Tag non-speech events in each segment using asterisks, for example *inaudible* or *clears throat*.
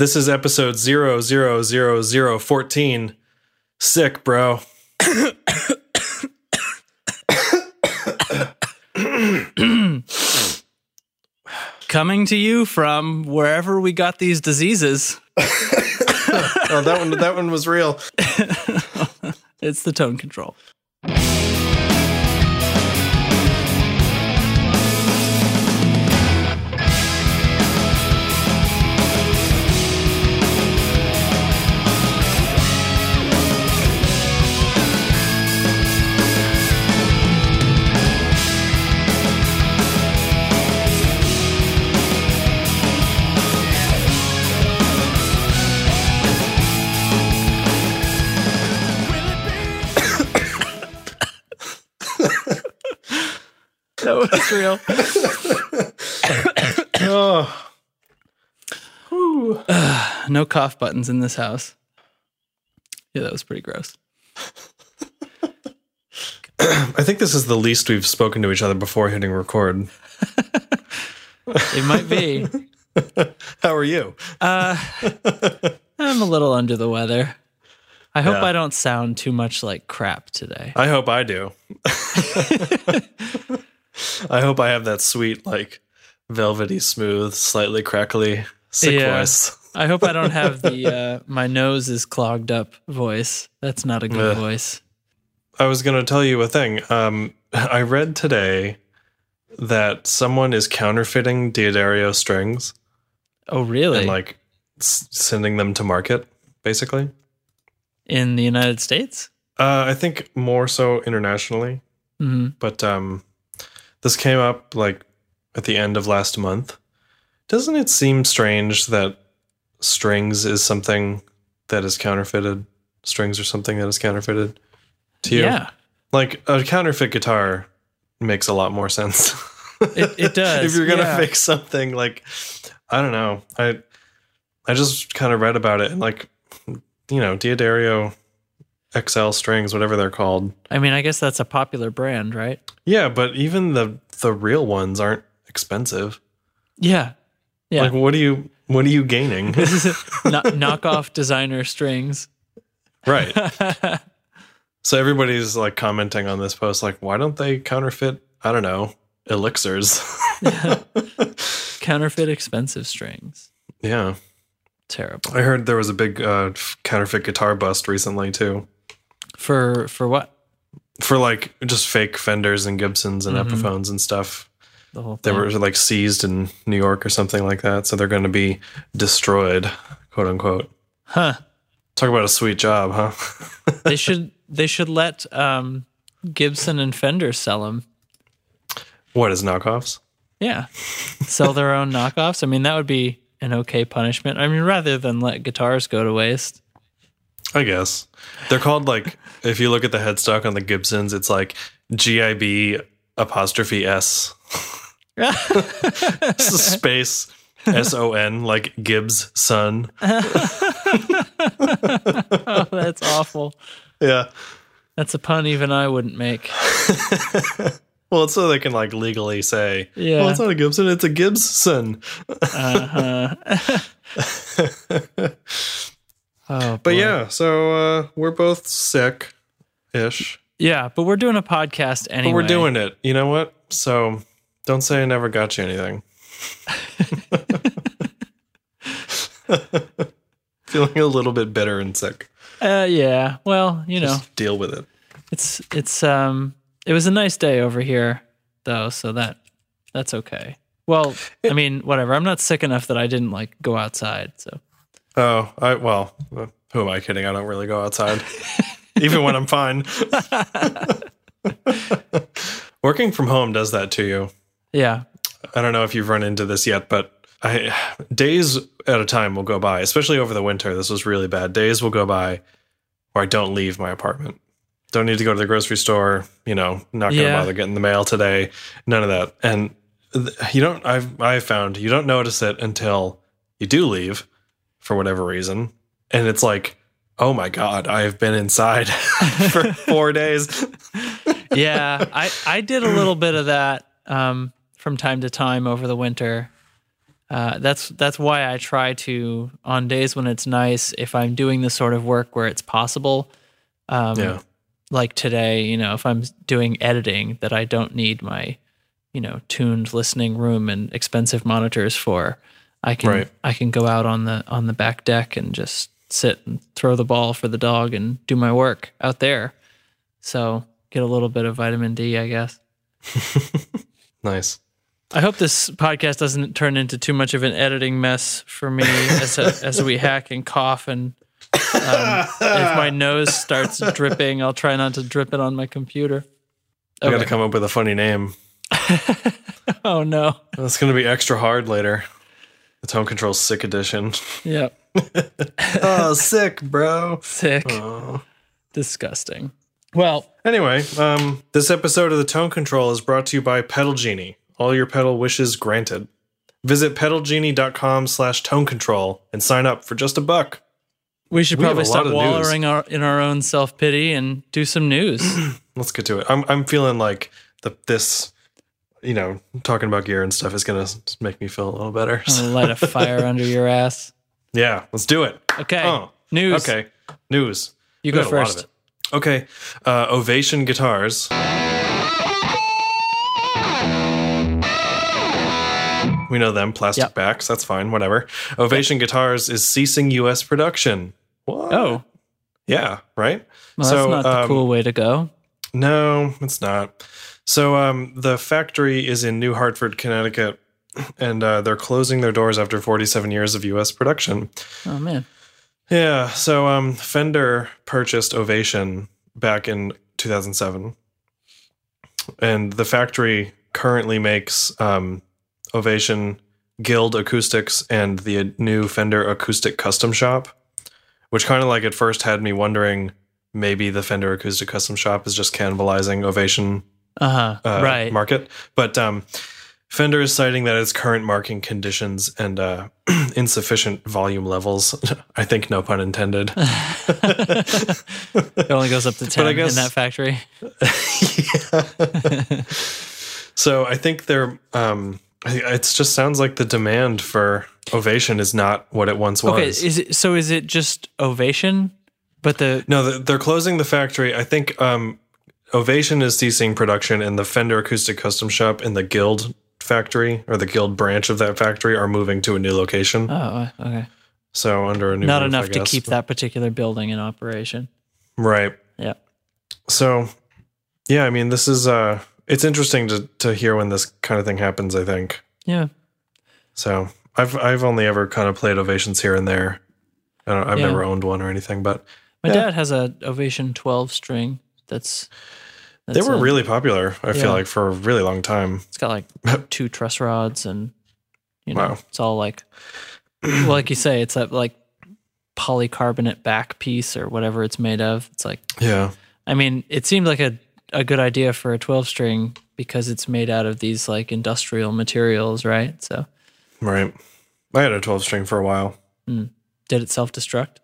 This is episode zero zero zero zero fourteen. Sick, bro. Coming to you from wherever we got these diseases. *laughs* Oh, that one that one was real. *laughs* It's the tone control. That was real. Oh, no cough buttons in this house. Yeah, that was pretty gross. I think this is the least we've spoken to each other before hitting record. It might be. How are you? Uh, I'm a little under the weather. I hope Yeah. I don't sound too much like crap today. I hope I do. *laughs* *laughs* I hope I have that sweet, like velvety, smooth, slightly crackly, sick Yeah. voice. I hope I don't have the *laughs* uh, my nose is clogged up voice. That's not a good Ugh. voice. I was going to tell you a thing. Um, *laughs* I read today that someone is counterfeiting D'Addario strings Oh, really? and like s- sending them to market, basically. in the United States? Uh, I think more so internationally, hmm but um, this came up like at the end of last month. Doesn't it seem strange that strings is something that is counterfeited? Strings are something that is counterfeited to you? Yeah, Like a counterfeit guitar makes a lot more sense. It- it *laughs* does, if you're gonna yeah. fake something like I don't know. I I just kind of read about it and like you know, D'Addario XL strings, whatever they're called. I mean, I guess that's a popular brand, right? Yeah, but even the the real ones aren't expensive. Yeah, yeah. Like what are you what are you gaining? *laughs* Kno- knockoff designer strings. right. *laughs* So everybody's like commenting on this post like why don't they counterfeit, I don't know, elixirs? *laughs* Counterfeit expensive strings. yeah. Terrible. I heard there was a big uh, counterfeit guitar bust recently too, For for what? for like just fake Fenders and Gibsons and Mhm. Epiphones and stuff. The whole They were like seized in New York or something like that, so they're going to be destroyed, quote unquote. huh. Talk about a sweet job, huh? *laughs* They should they should let um, Gibson and Fender sell them. what is knockoffs? Yeah, sell their own knockoffs. I mean, that would be an okay punishment. I mean, rather than let guitars go to waste. I guess they're called like if you look at the headstock on the Gibsons, it's like GIB apostrophe *laughs* S space S O N like Gibbs son. oh, that's awful. Yeah. That's a pun even I wouldn't make. *laughs* Well, it's so they can like legally say, Yeah. well, it's not a Gibson, it's a Gibson. Uh-huh. *laughs* oh, But boy. yeah, so uh, we're both sick ish, yeah, but we're doing a podcast anyway. but we're doing it. You know what? So don't say I never got you anything. *laughs* Feeling a little bit bitter and sick. Uh, yeah. Well, you know, deal with it. it's it's um, it was a nice day over here though, so that that's okay. Well, I mean, whatever. I'm not sick enough that I didn't like go outside. So Oh, I well, who am I kidding? I don't really go outside, even when I'm fine. *laughs* Working from home does that to you. yeah, I don't know if you've run into this yet, but I days at a time will go by, especially over the winter. This was really bad. Days will go by where I don't leave my apartment. Don't need to go to the grocery store, you know, not going to Yeah. bother getting the mail today. None of that. And you don't I've I've found you don't notice it until you do leave for whatever reason. And it's like, "Oh my god, I've been inside *laughs* for 4 *laughs* days." yeah. I I did a little bit of that um from time to time over the winter. uh, that's that's why I try to on days when it's nice, if I'm doing the sort of work where it's possible. Um, Yeah. Like today, you know, if I'm doing editing that I don't need my, you know, tuned listening room and expensive monitors for, I can Right. I can go out on the on the back deck and just sit and throw the ball for the dog and do my work out there. So get a little bit of vitamin D, I guess. *laughs* Nice. I hope this podcast doesn't turn into too much of an editing mess for me as a, as we hack and cough and um, if my *laughs* nose starts dripping, I'll try not to drip it on my computer. I got to come up with a funny name. *laughs* Oh no! That's going to be extra hard later. The Tone Control Sick Edition. Yeah, *laughs* oh, sick, bro. sick, Oh. disgusting. Well, Anyway, um, this episode of the Tone Control is brought to you by Pedal Genie. All your pedal wishes granted. Visit pedalgenie.com slash tone control and sign up for just a buck. we should We probably stop wallowing our, in our own self pity and do some news. *clears throat* Let's get to it. I'm I'm feeling like the this, you know, talking about gear and stuff is gonna make me feel a little better. *laughs* Light a fire under your ass. yeah, let's do it. Okay, Oh, news. Okay, news. you We go got a lot of first. Okay, uh, Ovation Guitars. We know them, plastic Yep. backs. That's fine, whatever. Ovation Guitars is ceasing U.S. production. What? Oh, yeah, right. well, that's So, not the um, cool way to go. No, it's not. So um, the factory is in New Hartford, Connecticut, and uh, they're closing their doors after 47 years of U.S. production. Oh man. Yeah. So um, Fender purchased Ovation back in 2007, and the factory currently makes um, Ovation Guild acoustics and the new Fender acoustic custom shop, which kind of like at first had me wondering maybe the Fender acoustic custom shop is just cannibalizing Ovation Uh huh. uh, right. market. But um, Fender is citing that its current marking conditions and uh, *clears throat* insufficient volume levels. *laughs* I think no pun intended. *laughs* it only goes up to ten guess- in that factory. *laughs* so I think they're. Um, it just sounds like the demand for Ovation is not what it once was. Okay, is it so? Is it just ovation? But the no, th- they're closing the factory. I think um, Ovation is ceasing production, and the Fender Acoustic Custom Shop and the Guild factory or the Guild branch of that factory are moving to a new location. oh, okay, So under a new not roof, enough to guess. keep that particular building in operation. right. Yeah. So, yeah, I mean, this is uh, it's interesting to to hear when this kind of thing happens. I think Yeah. so. I've I've only ever kind of played ovations here and there. I don't, I've Yeah. never owned one or anything, but My Yeah. dad has a Ovation 12 string that's, they were a- really popular. I Yeah. feel like for a really long time. It's got like *laughs* two truss rods and you know Wow. it's all like well, like you say it's that like polycarbonate back piece or whatever it's made of. It's like Yeah, I mean, it seemed like a a good idea for a 12 string because it's made out of these like industrial materials, right? So right. I had a twelve string for a while. did it self destruct?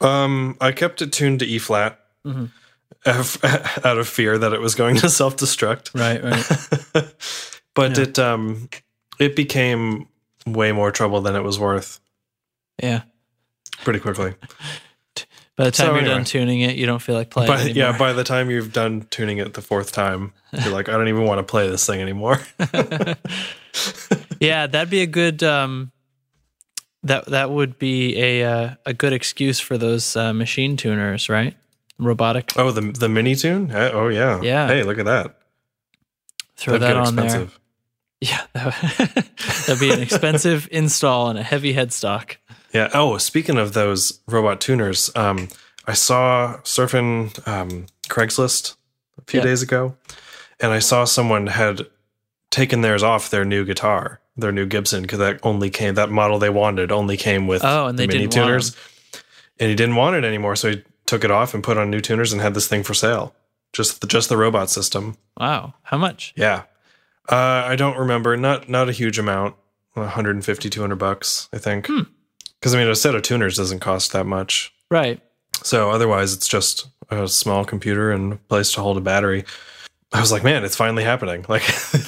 Um, I kept it tuned to E flat. Mhm. *laughs* Out of fear that it was going to *laughs* self destruct. Right, right. *laughs* but Yeah. it um it became way more trouble than it was worth yeah. pretty quickly. By the time So you're anyway. done tuning it, you don't feel like playing By, anymore. yeah, by the time you've done tuning it the fourth time, you're like, I don't even want to play this thing anymore. Yeah, that'd be a good. Um, that that would be a uh, a good excuse for those uh, machine tuners, right? Robotic. oh, the the Min-ETune? Oh yeah. Yeah. Hey, look at that. Throw That'd that on there. *laughs* Yeah, that- *laughs* that'd be an expensive *laughs* install and a heavy headstock. Yeah. Oh, speaking of those robot tuners, um, I saw surfing um, Craigslist a few Yeah. days ago, and I saw someone had taken theirs off their new guitar, their new Gibson, because that only came that model they wanted only came with Oh, and the they mini didn't want tuners, and he didn't want it anymore, so he took it off and put on new tuners and had this thing for sale. Just the, just the robot system. Wow, how much? Yeah. Uh, I don't remember. Not not a huge amount. 150, 200 bucks, I think. Hmm. Because I mean, a set of tuners doesn't cost that much. Right. So otherwise, it's just a small computer and a place to hold a battery. I was like, man, it's finally happening. *laughs* Like,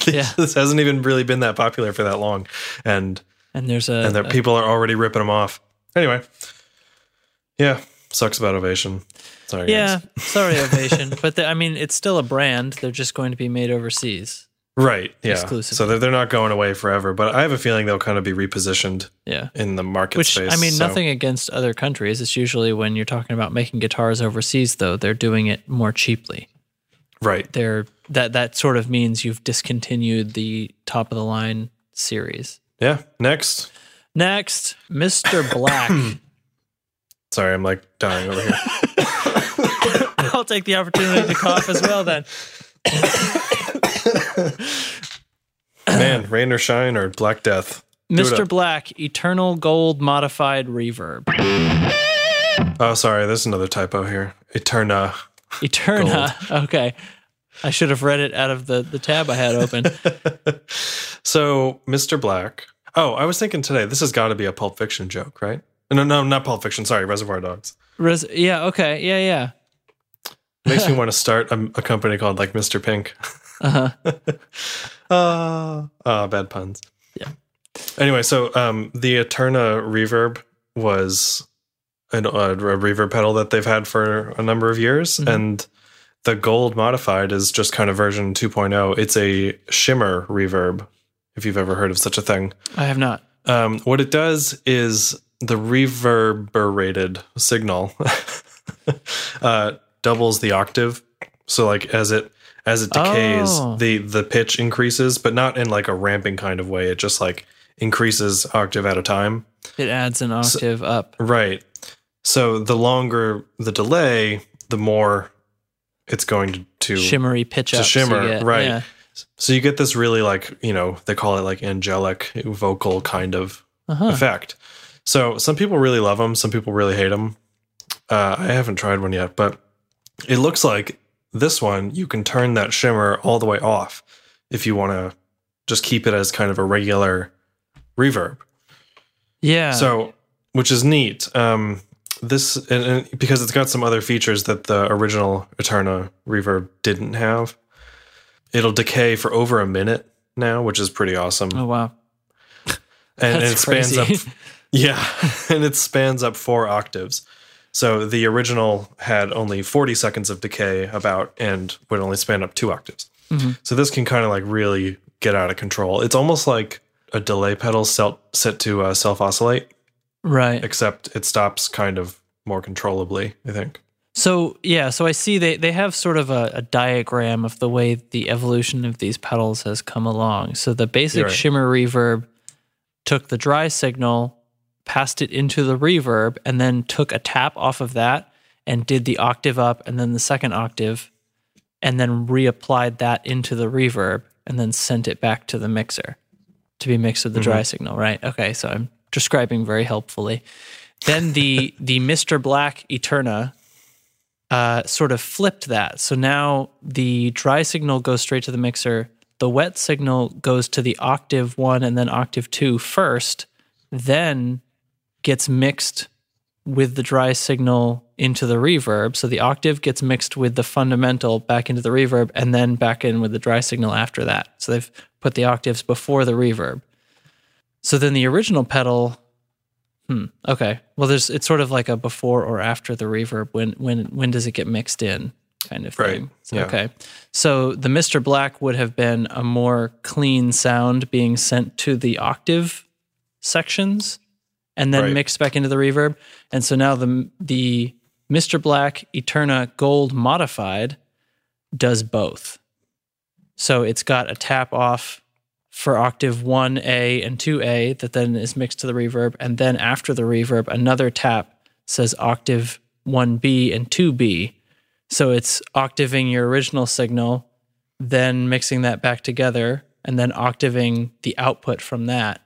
Yeah. this hasn't even really been that popular for that long, and And there's a, and that people are already ripping them off. Anyway, yeah, sucks about Ovation. Sorry, yeah, guys. *laughs* sorry, Ovation, *laughs* but the, I mean, it's still a brand. They're just going to be made overseas. right, yeah. Exclusive. So they're, they're not going away forever, but I have a feeling they'll kind of be repositioned Yeah. in the market Which space. I mean, so- nothing against other countries. It's usually when you're talking about making guitars overseas, though, they're doing it more cheaply. right. They're that that sort of means you've discontinued the top of the line series. Yeah. Next. Next, Mr. Black. *clears throat* Sorry, I'm like dying over here. *laughs* I'll take the opportunity to cough as well. Then Man, rain or shine or Black Death. Do it Mr. up. Black, Eternal Gold Modified Reverb. Oh, sorry. There's another typo here. Eterna. Eterna. *laughs* Okay. I should have read it out of the, the tab I had open. *laughs* So, Mr. Black. Oh, I was thinking today, this has got to be a Pulp Fiction joke, right? No, no, not Pulp Fiction. Sorry, Reservoir Dogs. Res- yeah, okay. Yeah, yeah. Makes me *laughs* want to start a, a company called like Mr. Pink. Uh-huh. Uh, *laughs* ah, bad puns. Yeah. Anyway, so um, the Eterna reverb was an, a, a reverb pedal that they've had for a number of years, Mhm. and the gold modified is just kind of version 2.0. It's a shimmer reverb, if you've ever heard of such a thing. I have not. Um, what it does is the reverberated signal *laughs* uh, doubles the octave. So like as it as it decays, Oh. the the pitch increases, but not in like a ramping kind of way. It just like increases octave at a time. It adds an octave up. Right. So the longer the delay, the more it's going to, to Shimmery pitch up. to shimmer, right. Yeah. so you get this really like, you know, they call it like angelic vocal kind of Uh-huh. effect. So some people really love them, some people really hate them. Uh, I haven't tried one yet, but it looks like this one you can turn that shimmer all the way off if you want to just keep it as kind of a regular reverb. Yeah. So, which is neat. Um, this and, and because it's got some other features that the original Eterna reverb didn't have. It'll decay for over a minute now, which is pretty awesome. oh wow. and, *laughs* and it spans crazy. up *laughs* yeah *laughs* and it spans up four octaves so the original had only 40 seconds of decay about and would only span up two octaves Mhm. so this can kind of like really get out of control it's almost like a delay pedal set, set to uh, self oscillate Right. except it stops kind of more controllably i think So yeah, so I see they they have sort of a, a diagram of the way the evolution of these pedals has come along. So the basic right. shimmer reverb took the dry signal, passed it into the reverb, and then took a tap off of that and did the octave up and then the second octave, and then reapplied that into the reverb and then sent it back to the mixer to be mixed with the dry signal. Right? Okay, so I'm describing very helpfully. Then the *laughs* the Mr. Black Eterna uh, sort of flipped that. So now the dry signal goes straight to the mixer. The wet signal goes to the octave one and then octave two first, then gets mixed with the dry signal into the reverb. So the octave gets mixed with the fundamental back into the reverb and then back in with the dry signal after that. So they've put the octaves before the reverb. So then the original pedal Hmm. Okay. Well, there's it's sort of like a before or after the reverb. When when when does it get mixed in, kind of Right. thing. So, Yeah. Okay. So the Mr. Black would have been a more clean sound being sent to the octave sections, and then Right. mixed back into the reverb. And so now the the Mr. Black Eterna Gold modified does both. So it's got a tap off for octave 1A and 2A that then is mixed to the reverb. And then after the reverb, another tap says octave 1B and 2B. So it's octaving your original signal, then mixing that back together, and then octaving the output from that,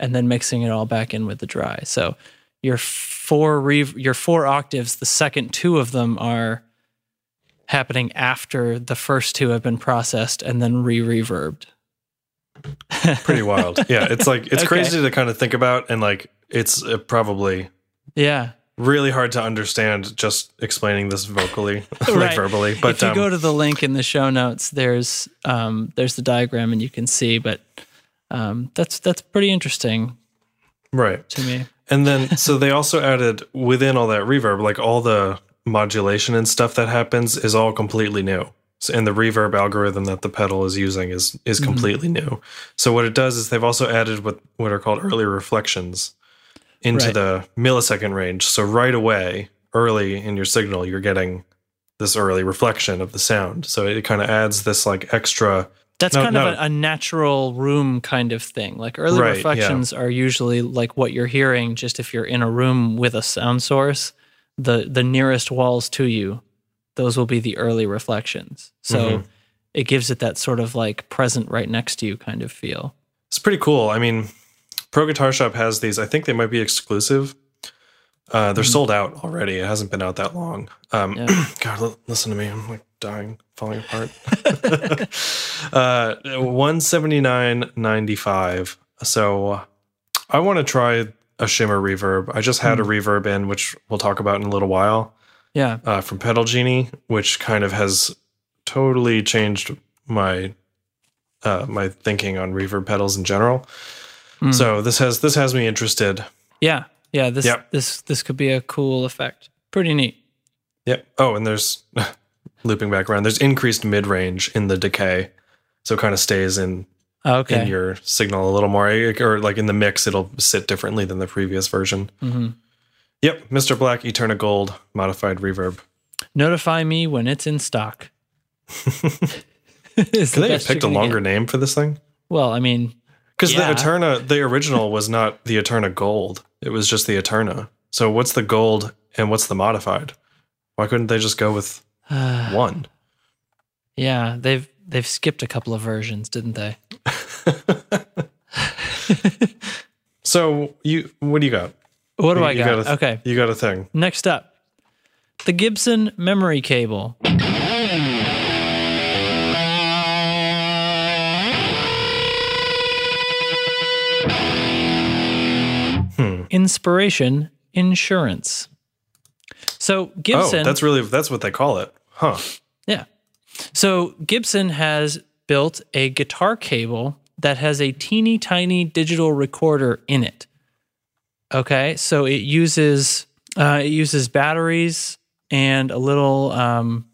and then mixing it all back in with the dry. So your four rev- your four octaves, the second two of them are happening after the first two have been processed and then re-reverbed. *laughs* pretty wild yeah it's like it's Okay. crazy to kind of think about and like it's uh, probably Yeah. really hard to understand just explaining this vocally *laughs* Right. like verbally but if you um, go to the link in the show notes, there's um, there's the diagram and you can see. But Um, that's that's pretty interesting Right. to me. And then, so they also added within all that reverb, like all the modulation and stuff that happens is all completely new. So, and the reverb algorithm that the pedal is using is is completely new. So what it does is they've also added what what are called early reflections into Right. the millisecond range. So right away, early in your signal, you're getting this early reflection of the sound. So it kind of adds this like extra. That's No, kind no. of a, a natural room kind of thing. Like early Right, yeah. reflections are usually like what you're hearing just if you're in a room with a sound source, the the nearest walls to you, those will be the early reflections. So Mhm. it gives it that sort of like present right next to you kind of feel. It's pretty cool. I mean, Pro Guitar Shop has these. I think they might be exclusive. Uh, they're sold out already. It hasn't been out that long. Um, Mm-hmm. Yeah. *clears throat* God, li- listen to me. I'm like dying, falling apart. *laughs* uh, one seventy nine ninety five. So I want to try a shimmer reverb. I just had Hmm. a reverb in, which we'll talk about in a little while, Yeah. uh, from Pedal Genie, which kind of has totally changed my uh, my thinking on reverb pedals in general. Mm. So this has this has me interested. Yeah. Yeah. This Yep. this this could be a cool effect. Pretty neat. Yep. Oh, and there's *laughs* looping back around. There's increased mid range in the decay, so it kind of stays in Okay. in your signal a little more, or like in the mix, it'll sit differently than the previous version. hmm Yep, Mr. Black Eterna Gold modified reverb. Notify me when it's in stock. *laughs* Is Could the they have picked a longer get. name for this thing? Well, I mean, Because Yeah. the Eterna, the original was not the Eterna Gold. It was just the Eterna. So what's the gold and what's the modified? Why couldn't they just go with *sighs* one? yeah, they've they've skipped a couple of versions, didn't they? *laughs* *laughs* So you, what do you got? What do You- I you got? a- okay, you got a thing. next up, the Gibson memory cable. Hmm. Inspiration insurance. So Gibson, Oh, that's really that's what they call it, huh? Yeah. So Gibson has built a guitar cable that has a teeny tiny digital recorder in it. Okay, so it uses uh, it uses batteries and a little um,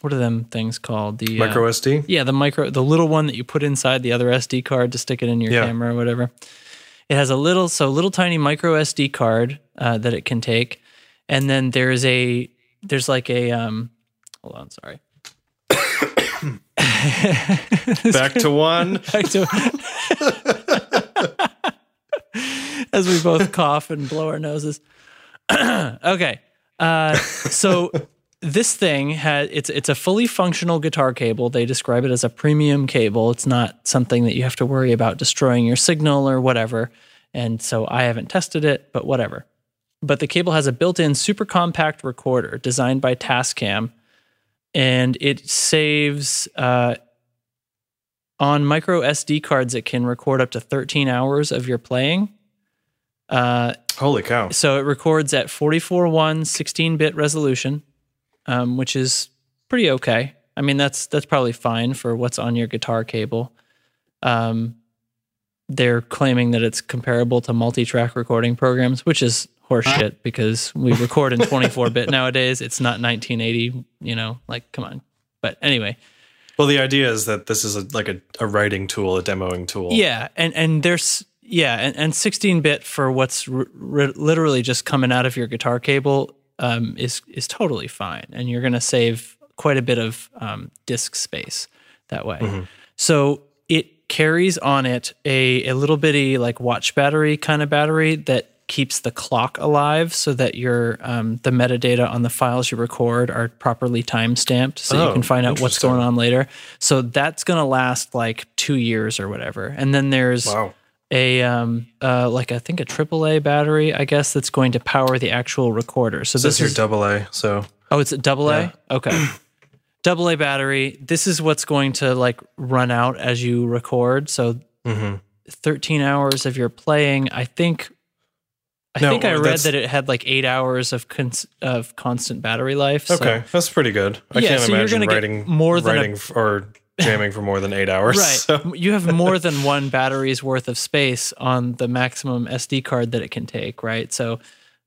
what are them things called? The uh, Micro SD. yeah, the micro, the little one that you put inside the other SD card to stick it in your Yeah. camera or whatever. It has a little, so little tiny micro SD card uh, that it can take, and then there's a there's like a um, hold on, sorry. *coughs* Back to one. *laughs* Back to *laughs* as we both cough and blow our noses. *coughs* okay, uh, so this thing has it's it's a fully functional guitar cable. They describe it as a premium cable. It's not something that you have to worry about destroying your signal or whatever. And so I haven't tested it, but whatever. But the cable has a built-in super compact recorder designed by Tascam, and it saves uh, on micro SD cards. It can record up to 13 hours of your playing. Uh, Holy cow! so it records at 44.1 16-bit resolution, um, which is pretty okay. I mean, that's that's probably fine for what's on your guitar cable. Um, they're claiming that it's comparable to multi-track recording programs, which is horseshit because we record in 24-bit nowadays. It's not 1980. You know, like come on. But anyway, Well, the idea is that this is a, like a, a writing tool, a demoing tool. Yeah, and and there's yeah, and, and 16-bit for what's r- r- literally just coming out of your guitar cable um, is is totally fine, and you're going to save quite a bit of um, disk space that way. So it carries on it a a little bitty like watch battery kind of battery that keeps the clock alive so that your um, the metadata on the files you record are properly time stamped so you Oh, can find out what's going on later so that's going to last like two years or whatever and then there's Wow. a um uh like I think a AAA battery I guess that's going to power the actual recorder. So This this is your A. So oh it's a double A Yeah. okay *clears throat* double A battery. This is what's going to like run out as you record. So mhm. 13 hours of your playing. I think I No, think I read that it had like eight hours of cons- of constant battery life. So okay, that's pretty good. I Yeah, can't so you're imagine get writing more than writing f- or *laughs* jamming for more than eight hours. Right. so- You have more than *laughs* one battery's worth of space on the maximum SD card that it can take, right? So,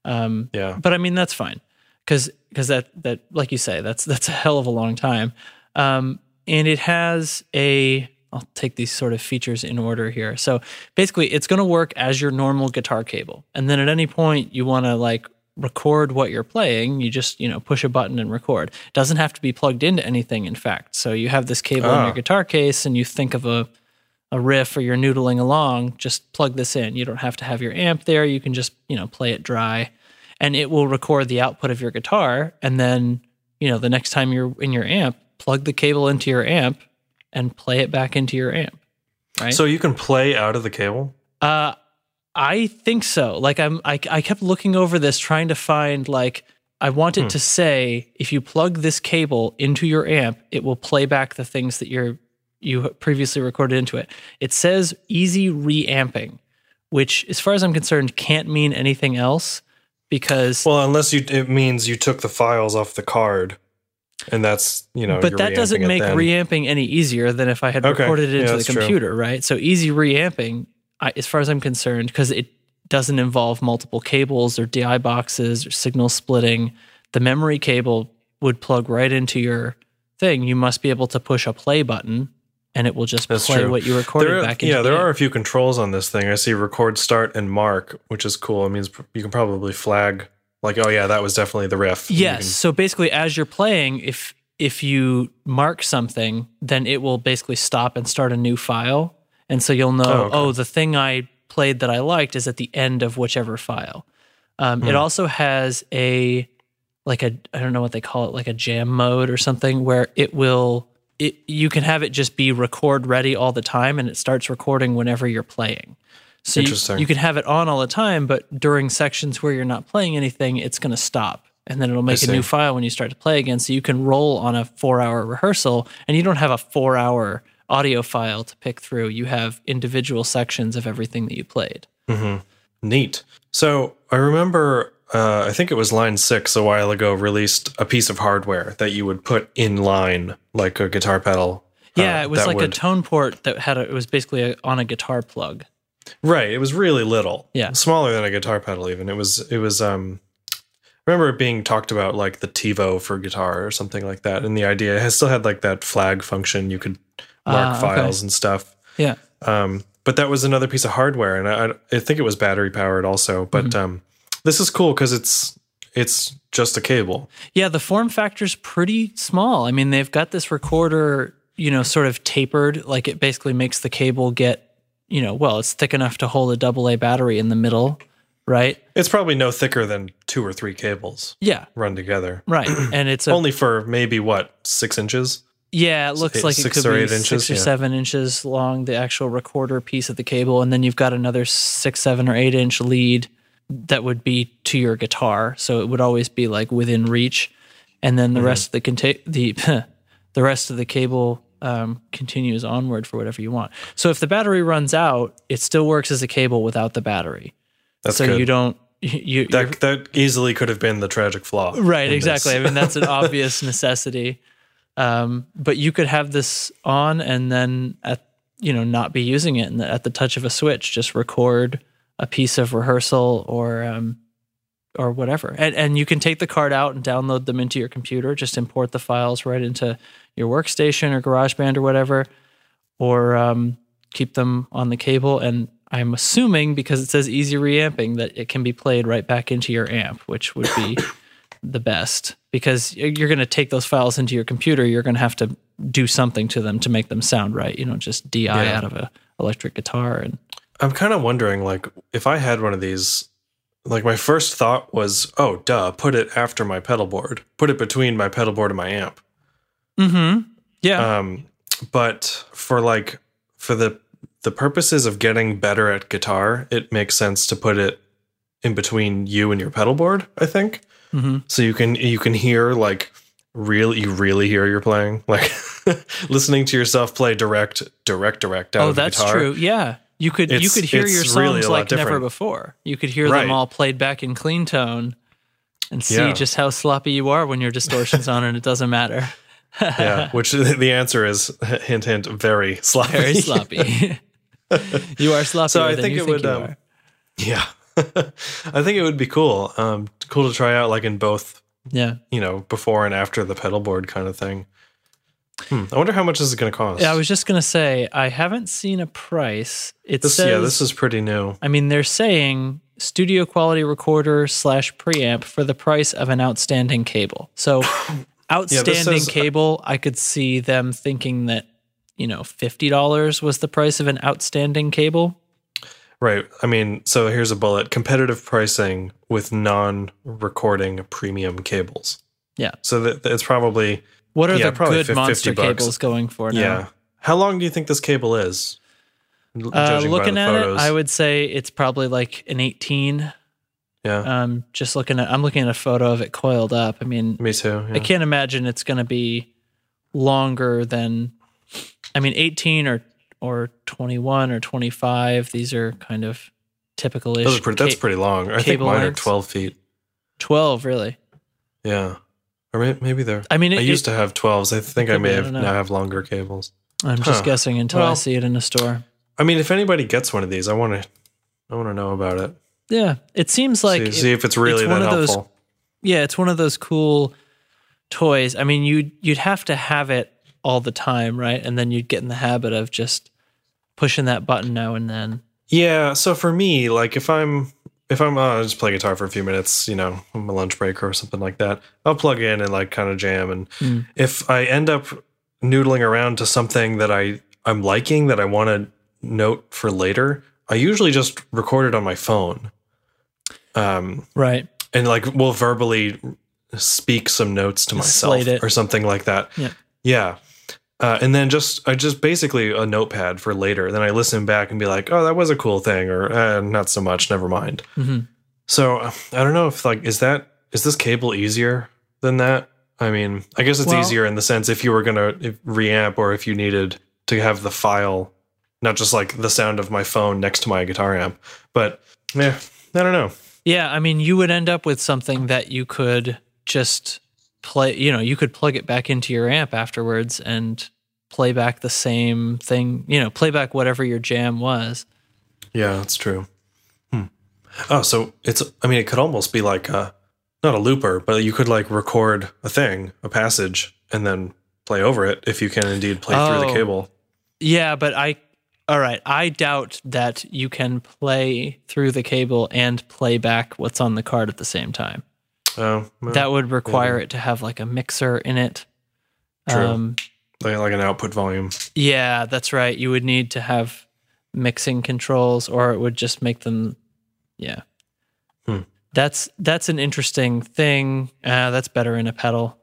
um, yeah. but I mean that's fine because because that that like you say that's that's a hell of a long time, um, and it has a. I'll take these sort of features in order here. So basically, it's going to work as your normal guitar cable, and then at any point you want to like record what you're playing, you just you know push a button and record. It doesn't have to be plugged into anything. In fact, so you have this cable in Ah. your guitar case, and you think of a a riff or you're noodling along, just plug this in. You don't have to have your amp there. You can just, you know, play it dry and it will record the output of your guitar. And then, you know, the next time you're in your amp, plug the cable into your amp and play it back into your amp. Right. So you can play out of the cable. Uh, I think so. Like I'm, I, I kept looking over this, trying to find like I want it to say if you plug this cable into your amp, it will play back the things that you're you previously recorded into it. It says easy reamping, which, as far as I'm concerned, can't mean anything else because. Well, unless you it means you took the files off the card, and that's you know. but that doesn't make reamping any easier than if I had Okay. recorded it Yeah, into the that's true. computer, right? So easy reamping, I, as far as I'm concerned, because it doesn't involve multiple cables or DI boxes or signal splitting. The memory cable would plug right into your thing. You must be able to push a play button, and it will just That's play true. what you recorded are- back into. yeah, there amp. are a few controls on this thing. I see record, start, and mark, which is cool. It means you can probably flag like, oh yeah, that was definitely the riff. Yes. So basically, as you're playing, if if you mark something, then it will basically stop and start a new file, and so you'll know, Oh, oh, the thing I played that I liked is at the end of whichever file. Um, Hmm. It also has a like a I don't know what they call it, like a jam mode or something, where it will it you can have it just be record ready all the time, and it starts recording whenever you're playing. So you, Interesting. you can have it on all the time, but during sections where you're not playing anything, it's going to stop. And then it'll make a new file when you start to play again. So you can roll on a four hour rehearsal and you don't have a four hour audio file to pick through. You have individual sections of everything that you played. Mm-hmm. Neat. So I remember, uh, I think it was Line Six a while ago released a piece of hardware that you would put in line, like a guitar pedal. Yeah, uh, it was like a tone port that had a, it was basically a, on a guitar plug. Right. It was really little. Yeah. Smaller than a guitar pedal even. It was it was um I remember it being talked about like the TiVo for guitar or something like that. And the idea it has still had like that flag function. You could mark Ah, okay. files and stuff. Yeah. Um but that was another piece of hardware and I, I think it was battery powered also. But Mm-hmm. um this is cool because it's it's just a cable. Yeah, the form factor's pretty small. I mean, they've got this recorder, you know, sort of tapered, like it basically makes the cable get, you know, well, it's thick enough to hold a double A battery in the middle, right? It's probably no thicker than two or three cables Yeah, run together. right. *clears throat* And it's a Only for maybe what, six inches? yeah, it looks eight- like it six could or be eight inches, six or yeah. seven inches long, the actual recorder piece of the cable, and then you've got another six, seven, or eight inch lead that would be to your guitar, so it would always be like within reach, and then the Mm-hmm. rest of the conta- the *laughs* the rest of the cable um, continues onward for whatever you want. So if the battery runs out, it still works as a cable without the battery. That's so good. you don't you that that easily could have been the tragic flaw. Right, exactly. I mean, that's an *laughs* obvious necessity. Um, but you could have this on and then at you know not be using it, and at the touch of a switch, just record a piece of rehearsal or um, or whatever. And and you can take the card out and download them into your computer. Just import the files right into your workstation or GarageBand or whatever, or um, keep them on the cable. And I'm assuming because it says easy reamping that it can be played right back into your amp, which would be *coughs* the best because you're going to take those files into your computer. You're going to have to do something to them to make them sound right. You know, just DI Yeah. out of a electric guitar and I'm kind of wondering, like, if I had one of these, like, my first thought was, oh, duh, put it after my pedal board, put it between my pedal board and my amp. mm-hmm. yeah, Um, but for like, for the the purposes of getting better at guitar, it makes sense to put it in between you and your pedal board. I think mm-hmm. so you can you can hear like really you really hear you're playing like *laughs* listening to yourself play direct direct direct out oh, of the that's true. Yeah, you could you could hear your songs lot like never before. You could hear Right. them all played back in clean tone and see Yeah. just how sloppy you are when your distortion's on and it doesn't matter. *laughs* yeah, which the answer is hint hint very sloppy. Very *laughs* sloppy. *laughs* you are sloppy. So I than think you it would, you um. Yeah. I think it would be cool. Um, cool to try out like in both, Yeah. you know, before and after the pedal board kind of thing. Hmm. I wonder how much this is going to cost. Yeah, I was just gonna say I haven't seen a price. It this, says, yeah, this is pretty new. I mean, they're saying studio quality recorder slash preamp for the price of an outstanding cable. So, *coughs* outstanding says- cable, I could see them thinking that you know fifty dollars was the price of an outstanding cable. Right. I mean, so here's a bullet competitive pricing with non recording premium cables. Yeah. So that it's probably, What are Yeah, the good 50 monster bucks. cables going for now? yeah. How long do you think this cable is? Uh, looking at it. I would say it's probably like an 18. Yeah. Um, just looking at, I'm looking at a photo of it coiled up. I mean, Me too. I can't imagine it's going to be longer than, I mean, 18 or or 21 or 25. These are kind of typical ish. Those are pretty, that's pretty long. I think mine lengths. are 12 feet. 12, really. Yeah. Or may- maybe they're. I mean, it, I used to have 12s. I think I may have now have longer cables. I'm just Huh. guessing until I see it in a store. I mean, if anybody gets one of these, I want to I want to know about it. Yeah, it seems like see, it- see if it's really it's that one of those- helpful. yeah, it's one of those cool toys. I mean, you'd you'd have to have it all the time, right? And then you'd get in the habit of just pushing that button now and then. Yeah, so for me, like if I'm if I'm uh, just play guitar for a few minutes, you know, on my lunch break or something like that, I'll plug in and like kind of jam. And Mm. if I end up noodling around to something that I I'm liking that I want to note for later, I usually just record it on my phone. Um, Right. and like we'll verbally speak some notes to myself or something like that. Yeah. Yeah. Uh, and then just I just basically a notepad for later. Then I listen back and be like, oh, that was a cool thing, or eh, not so much. Never mind. hmm So uh, I don't know if like is that is this cable easier than that? I mean, I guess it's Well- easier in the sense if you were gonna reamp or if you needed to have the file, not just like the sound of my phone next to my guitar amp. But yeah, I don't know. Yeah, I mean, you would end up with something that you could just play, you know, you could plug it back into your amp afterwards and play back the same thing, you know, play back whatever your jam was. Yeah, that's true. Hmm. Oh, so it's, I mean, it could almost be like a, not a looper, but you could like record a thing, a passage, and then play over it if you can indeed play through Oh. the cable. Yeah, but I, all right, I doubt that you can play through the cable and play back what's on the card at the same time. Oh, well, That would require it to have like a mixer in it. True. Um, like, like an output volume. Yeah, that's right. You would need to have mixing controls, or it would just make them. Yeah, Hmm. that's that's an interesting thing. Uh, that's better in a pedal.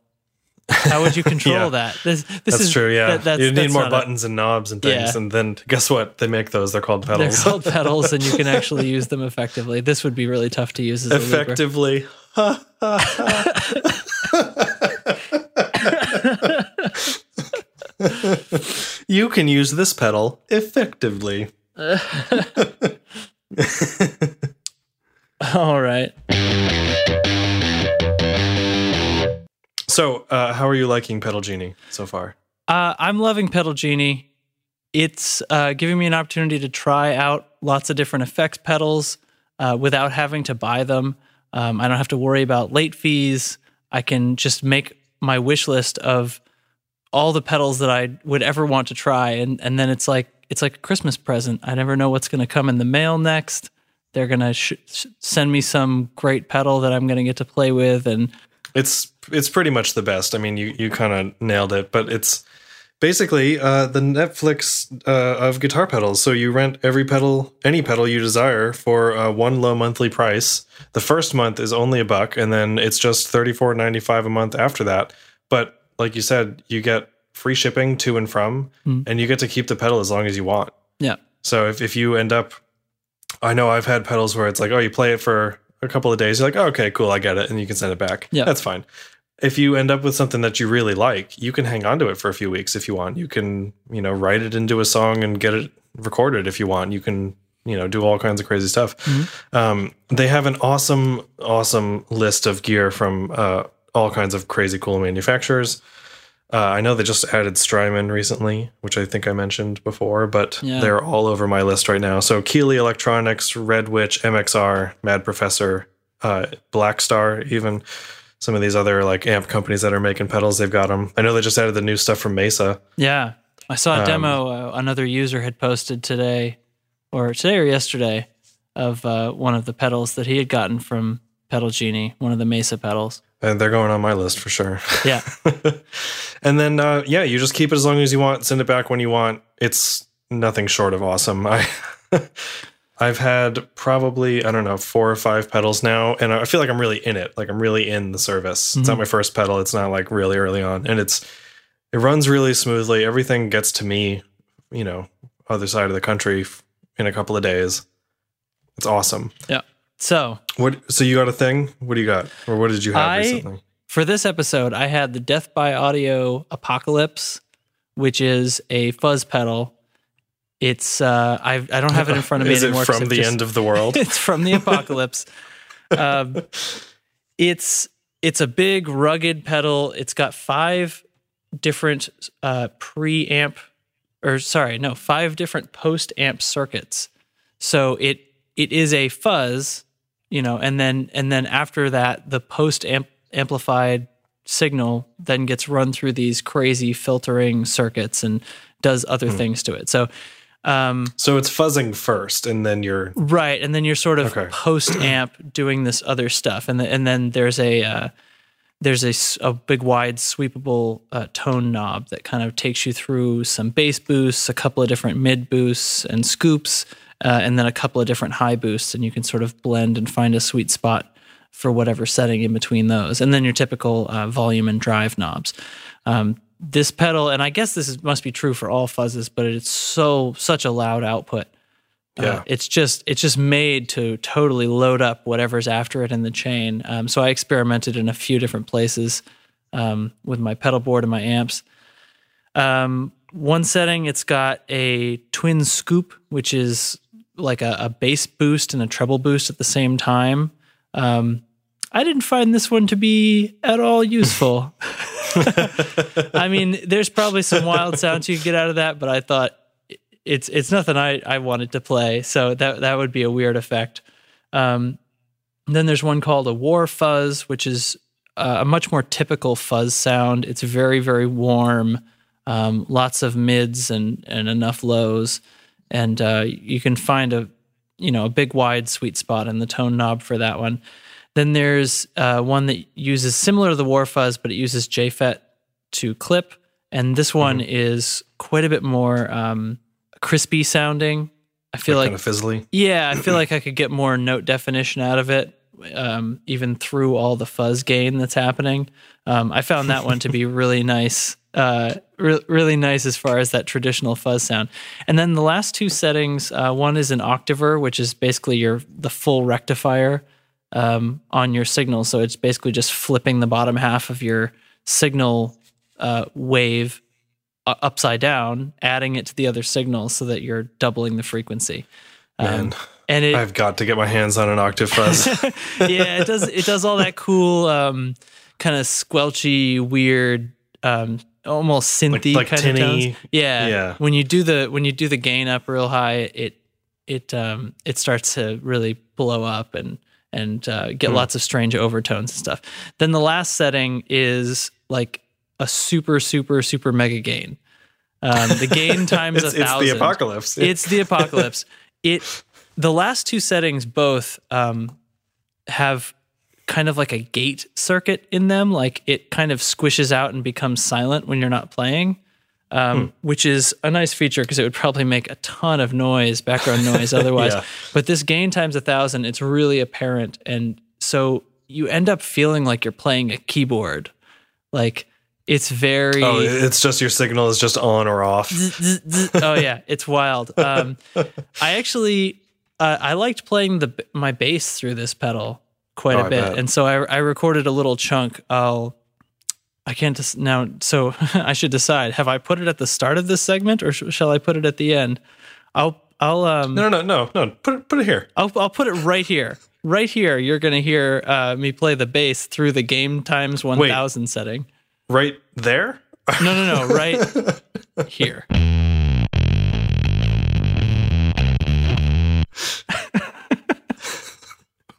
How would you *laughs* control Yeah. that? This, this That's is true. Yeah, that- that's, you need more not a- buttons and knobs and things, Yeah. and then guess what? They make those. They're called pedals. they're called pedals, and you can *laughs* actually use them effectively. This would be really tough to use as a looper. Effectively. you can use this pedal effectively. *laughs* All right. So, uh, how are you liking Pedal Genie so far? Uh, I'm loving Pedal Genie. It's uh, giving me an opportunity to try out lots of different effects pedals uh, without having to buy them. Um, I don't have to worry about late fees. I can just make my wish list of all the pedals that I would ever want to try, and and then it's like it's like a Christmas present. I never know what's going to come in the mail next. They're gonna sh- sh- send me some great pedal that I'm gonna get to play with, and It's it's pretty much the best. I mean, you you kind of nailed it, but it's basically uh, the Netflix uh, of guitar pedals. So you rent every pedal, any pedal you desire, for uh, one low monthly price. The first month is only a buck, and then it's just thirty four ninety five a month after that. But like you said, you get free shipping to and from, Mm. and you get to keep the pedal as long as you want. yeah, So if, if you end up, I know I've had pedals where it's like, oh, you play it for a couple of days, you're like, oh, okay, cool, I get it, and you can send it back. Yeah. that's fine. If you end up with something that you really like, you can hang on to it for a few weeks if you want. You can, you know, write it into a song and get it recorded if you want. You can, you know, do all kinds of crazy stuff. Um, they have an awesome, awesome list of gear from uh, all kinds of crazy cool manufacturers. Uh, I know they just added Strymon recently, which I think I mentioned before, but Yeah. they're all over my list right now. So Keeley Electronics, Red Witch, MXR, Mad Professor, uh, Blackstar, even some of these other like amp companies that are making pedals, they've got them. I know they just added the new stuff from Mesa. Yeah, I saw a Um, demo uh, another user had posted today, or today or yesterday, of uh, one of the pedals that he had gotten from Pedal Genie, one of the Mesa pedals. And they're going on my list for sure. Yeah, *laughs* and then uh, yeah, you just keep it as long as you want. Send it back when you want. It's nothing short of awesome. I *laughs* I've had probably I don't know four or five pedals now, and I feel like I'm really in it. Like I'm really in the service. It's not mm-hmm. my first pedal. It's not like really early on, and it's it runs really smoothly. Everything gets to me, you know, other side of the country in a couple of days. It's awesome. yeah. So What? So you got a thing? What do you got, or what did you have I- recently? for this episode, I had the Death by Audio Apocalypse, which is a fuzz pedal. It's uh, I I don't have it in front of me Is it from the just- end of the world? *laughs* it's from the apocalypse. um, it's it's a big rugged pedal. It's got five different uh, preamp, or sorry, no, five different post amp circuits. So it it is a fuzz, you know, and then and then after that, the post amp amplified signal then gets run through these crazy filtering circuits and does other things to it. So um, So it's fuzzing first, and then you're Right, and then you're sort of Okay. post amp *clears throat* doing this other stuff, and the, and then there's a uh, there's a big wide sweepable uh, tone knob that kind of takes you through some bass boosts, a couple of different mid boosts and scoops, uh, and then a couple of different high boosts, and you can sort of blend and find a sweet spot for whatever setting in between those, and then your typical uh, volume and drive knobs. Um, this pedal, and I guess this is, must be true for all fuzzes, but it's so such a loud output. Uh, Yeah. it's just it's just made to totally load up whatever's after it in the chain. Um, so I experimented in a few different places um, with my pedal board and my amps. Um, one setting, it's got a twin scoop, which is like a, a bass boost and a treble boost at the same time. Um, I didn't find this one to be at all useful. *laughs* *laughs* I mean, there's probably some wild sounds you could get out of that, but I thought it's it's nothing I, I wanted to play, so that that would be a weird effect. Um, then there's one called a war fuzz, which is uh, a much more typical fuzz sound. It's very very warm, um, lots of mids and and enough lows, and uh, you can find a you know a big wide sweet spot in the tone knob for that one. Then there's uh, one that uses similar to the war fuzz, but it uses JFET to clip, and this one is quite a bit more um, crispy sounding. I feel like kind of fizzly. yeah, I feel *clears throat* like I could get more note definition out of it, um, even through all the fuzz gain that's happening. Um, I found that one to be *laughs* really nice, uh, re- really nice as far as that traditional fuzz sound. And then the last two settings, uh, one is an octaver, which is basically your the full rectifier um, on your signal. So it's basically just flipping the bottom half of your signal uh, wave upside down, adding it to the other signal so that you're doubling the frequency. Um, and it, I've got to get my hands on an octave fuzz. *laughs* yeah, it does. It does all that cool, um, kind of squelchy, weird, um, almost synthy like kind tinny. of tones. Yeah, Yeah. When you do the when you do the gain up real high, it it um, it starts to really blow up and and uh, get Hmm. lots of strange overtones and stuff. Then the last setting is like a super super super mega gain. Um, the gain *laughs* times it's, a it's thousand the apocalypse. *laughs* it's the apocalypse. It the last two settings both um, have kind of like a gate circuit in them. Like it kind of squishes out and becomes silent when you're not playing, um, which is a nice feature because it would probably make a ton of noise, background noise *laughs* otherwise. Yeah. But this gain times a thousand, it's really apparent, and so you end up feeling like you're playing a keyboard. Like it's very oh, it's just your signal is just on or off. oh yeah, it's wild. Um, I actually uh, I liked playing the my bass through this pedal quite Oh, a bit, and so I, I recorded a little chunk. I'll I can't just now. So *laughs* I should decide: have I put it at the start of this segment, or sh- shall I put it at the end? I'll I'll um No, no, no, no. Put it, put it here. I'll I'll put it right here. Right here, you're gonna hear uh, me play the bass through the game times one thousand setting. Right there. No, no, no, right *laughs* here. *laughs*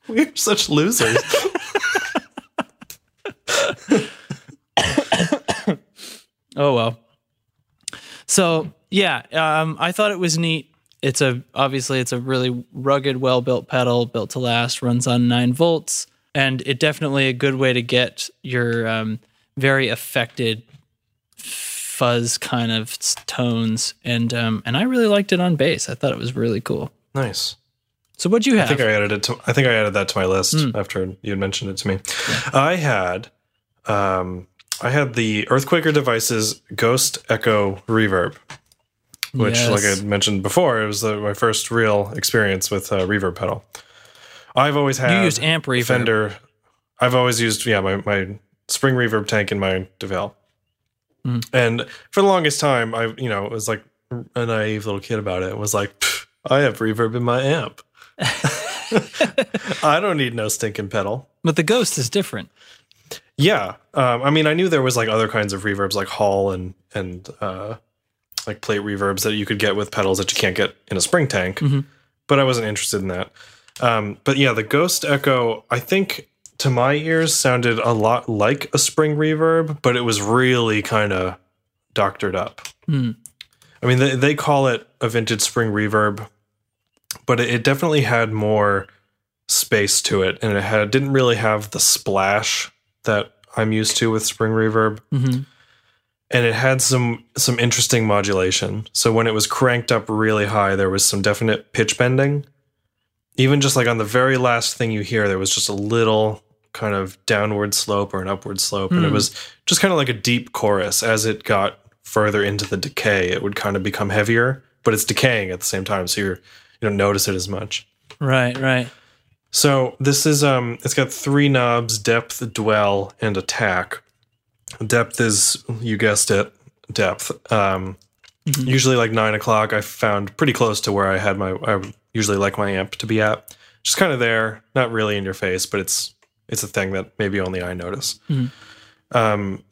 We're such losers. Oh well. So yeah, um, I thought it was neat. It's a obviously it's a really rugged, well built pedal, built to last, runs on nine volts, and it definitely a good way to get your um, very affected fuzz kind of tones. And um, and I really liked it on bass. I thought it was really cool. nice. So what'd you have? I think I added it to. I think I added that to my list after you had mentioned it to me. I had, um, I had the Earthquaker Devices Ghost Echo Reverb, which, Yes. like I mentioned before, it was the, my first real experience with a reverb pedal. I've always had you used amp reverb. Fender. I've always used yeah my my spring reverb tank in my DeVille, Hmm. and for the longest time I you know was like a naive little kid about it. Was like I have reverb in my amp. *laughs* *laughs* I don't need no stinking pedal. But the Ghost is different. Yeah, um, I mean I knew there was like other kinds of reverbs like Hall and and uh, like plate reverbs that you could get with pedals that you can't get in a spring tank, but I wasn't interested in that. Um, but yeah, the Ghost Echo, I think to my ears sounded a lot like a spring reverb, but it was really kind of doctored up. Hmm. I mean, they, they call it a vintage spring reverb, but it, it definitely had more space to it, and it had didn't really have the splash that I'm used to with spring reverb hmm and it had some some interesting modulation. So when it was cranked up really high, there was some definite pitch bending. Even just like on the very last thing you hear, there was just a little kind of downward slope or an upward slope, and it Hmm. was just kind of like a deep chorus. As it got further into the decay, it would kind of become heavier, but it's decaying at the same time, so you're you don't notice it as much. Right, right. So this is um it's got three knobs, depth, dwell, and attack. Depth is you guessed it, depth. Um Mhm. usually like nine o'clock I found pretty close to where I had my I usually like my amp to be at. Just kind of there, not really in your face, but it's it's a thing that maybe only I notice. Mhm. Um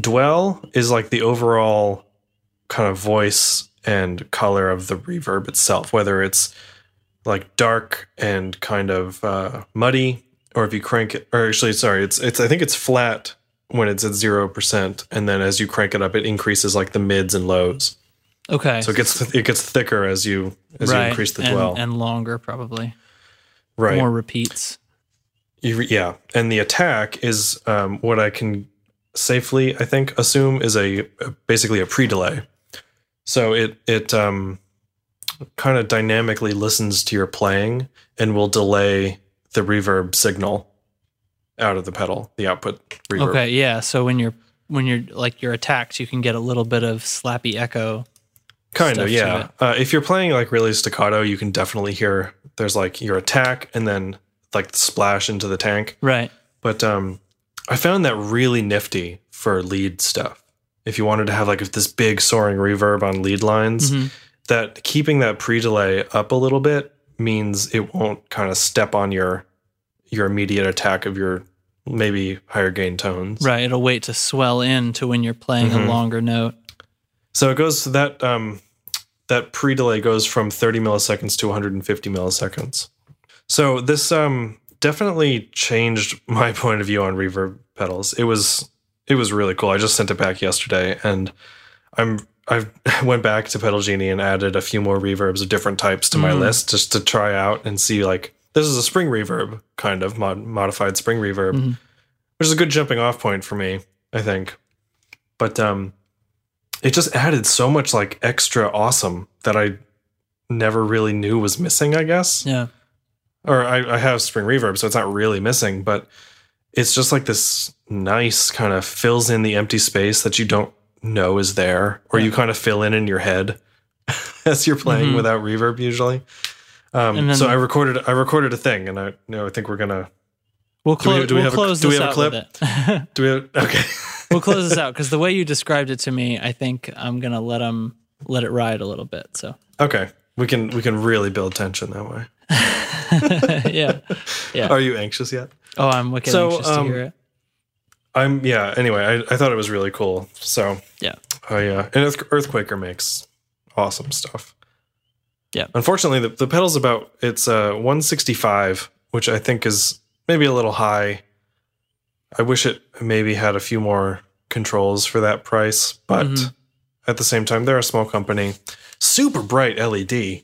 dwell is like the overall kind of voice and color of the reverb itself, whether it's like dark and kind of uh, muddy, or if you crank it, or actually, sorry, it's it's I think it's flat when it's at zero percent, and then as you crank it up, it increases like the mids and lows. Okay. So it gets it gets thicker as you as you increase the and, dwell. and longer probably. right. More repeats. You, yeah, and the attack is um, what I can safely, I think, assume is a basically a pre-delay. So it it um, kind of dynamically listens to your playing and will delay the reverb signal out of the pedal, the output reverb. Okay, yeah. So when you're when you're like you're attacked, you can get a little bit of slappy echo. Kind of, yeah. Uh, if you're playing like really staccato, you can definitely hear there's like your attack and then like the splash into the tank. Right. But um, I found that really nifty for lead stuff. If you wanted to have like if this big soaring reverb on lead lines, Mhm. That keeping that pre delay up a little bit means it won't kind of step on your your immediate attack of your maybe higher gain tones. Right. It'll wait to swell in to when you're playing Mhm. a longer note. So it goes that um that pre delay goes from 30 milliseconds to 150 milliseconds. So this um definitely changed *laughs* my point of view on reverb pedals. It was it was really cool. I just sent it back yesterday and I'm I *laughs* went back to Pedal Genie and added a few more reverbs of different types to my Mm. list just to try out and see like this is a spring reverb kind of mod- modified spring reverb, Mhm. which is a good jumping off point for me, I think. But um it just added so much like extra awesome that I never really knew was missing, I guess. Yeah. Or I, I have spring reverb, so it's not really missing, but it's just like this nice kind of fills in the empty space that you don't know is there, or you kind of fill in in your head *laughs* as you're playing Mhm. without reverb usually. Um, so I recorded I recorded a thing, and I you know I think we're gonna We'll, Do we- do we we'll have a- close do we have a clip? *laughs* do we have, okay. *laughs* we'll close this out because the way you described it to me, I think I'm gonna let them let it ride a little bit. So okay, we can we can really build tension that way. yeah. Yeah. Are you anxious yet? Oh, I'm wicked So, anxious um, to hear it. I'm yeah. Anyway, I, I thought it was really cool. So Yeah. oh yeah, and Earth, Earthquaker makes awesome stuff. Yeah. Unfortunately, the, the pedal's about it's uh 165, which I think is maybe a little high. I wish it maybe had a few more controls for that price, but Mhm. at the same time, they're a small company. Super bright LED.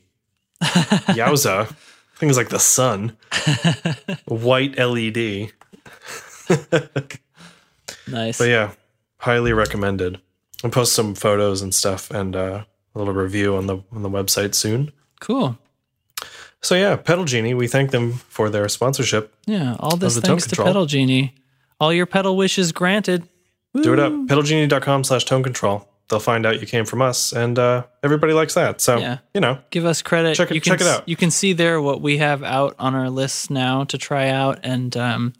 *laughs* Yowza. Things like the sun. *laughs* White LED. *laughs* Nice. But yeah, highly recommended. I'll post some photos and stuff and uh, a little review on the on the website soon. Cool. So yeah, Pedal Genie, we thank them for their sponsorship. Yeah. All this thanks to. Pedal Genie. All your pedal wishes granted. Do it up. Pedalgenie.com slash tone control. They'll find out you came from us and uh, everybody likes that. So Yeah. you know, Give us credit. Check it- you can, check it out. You can see there what we have out on our lists now to try out. And um,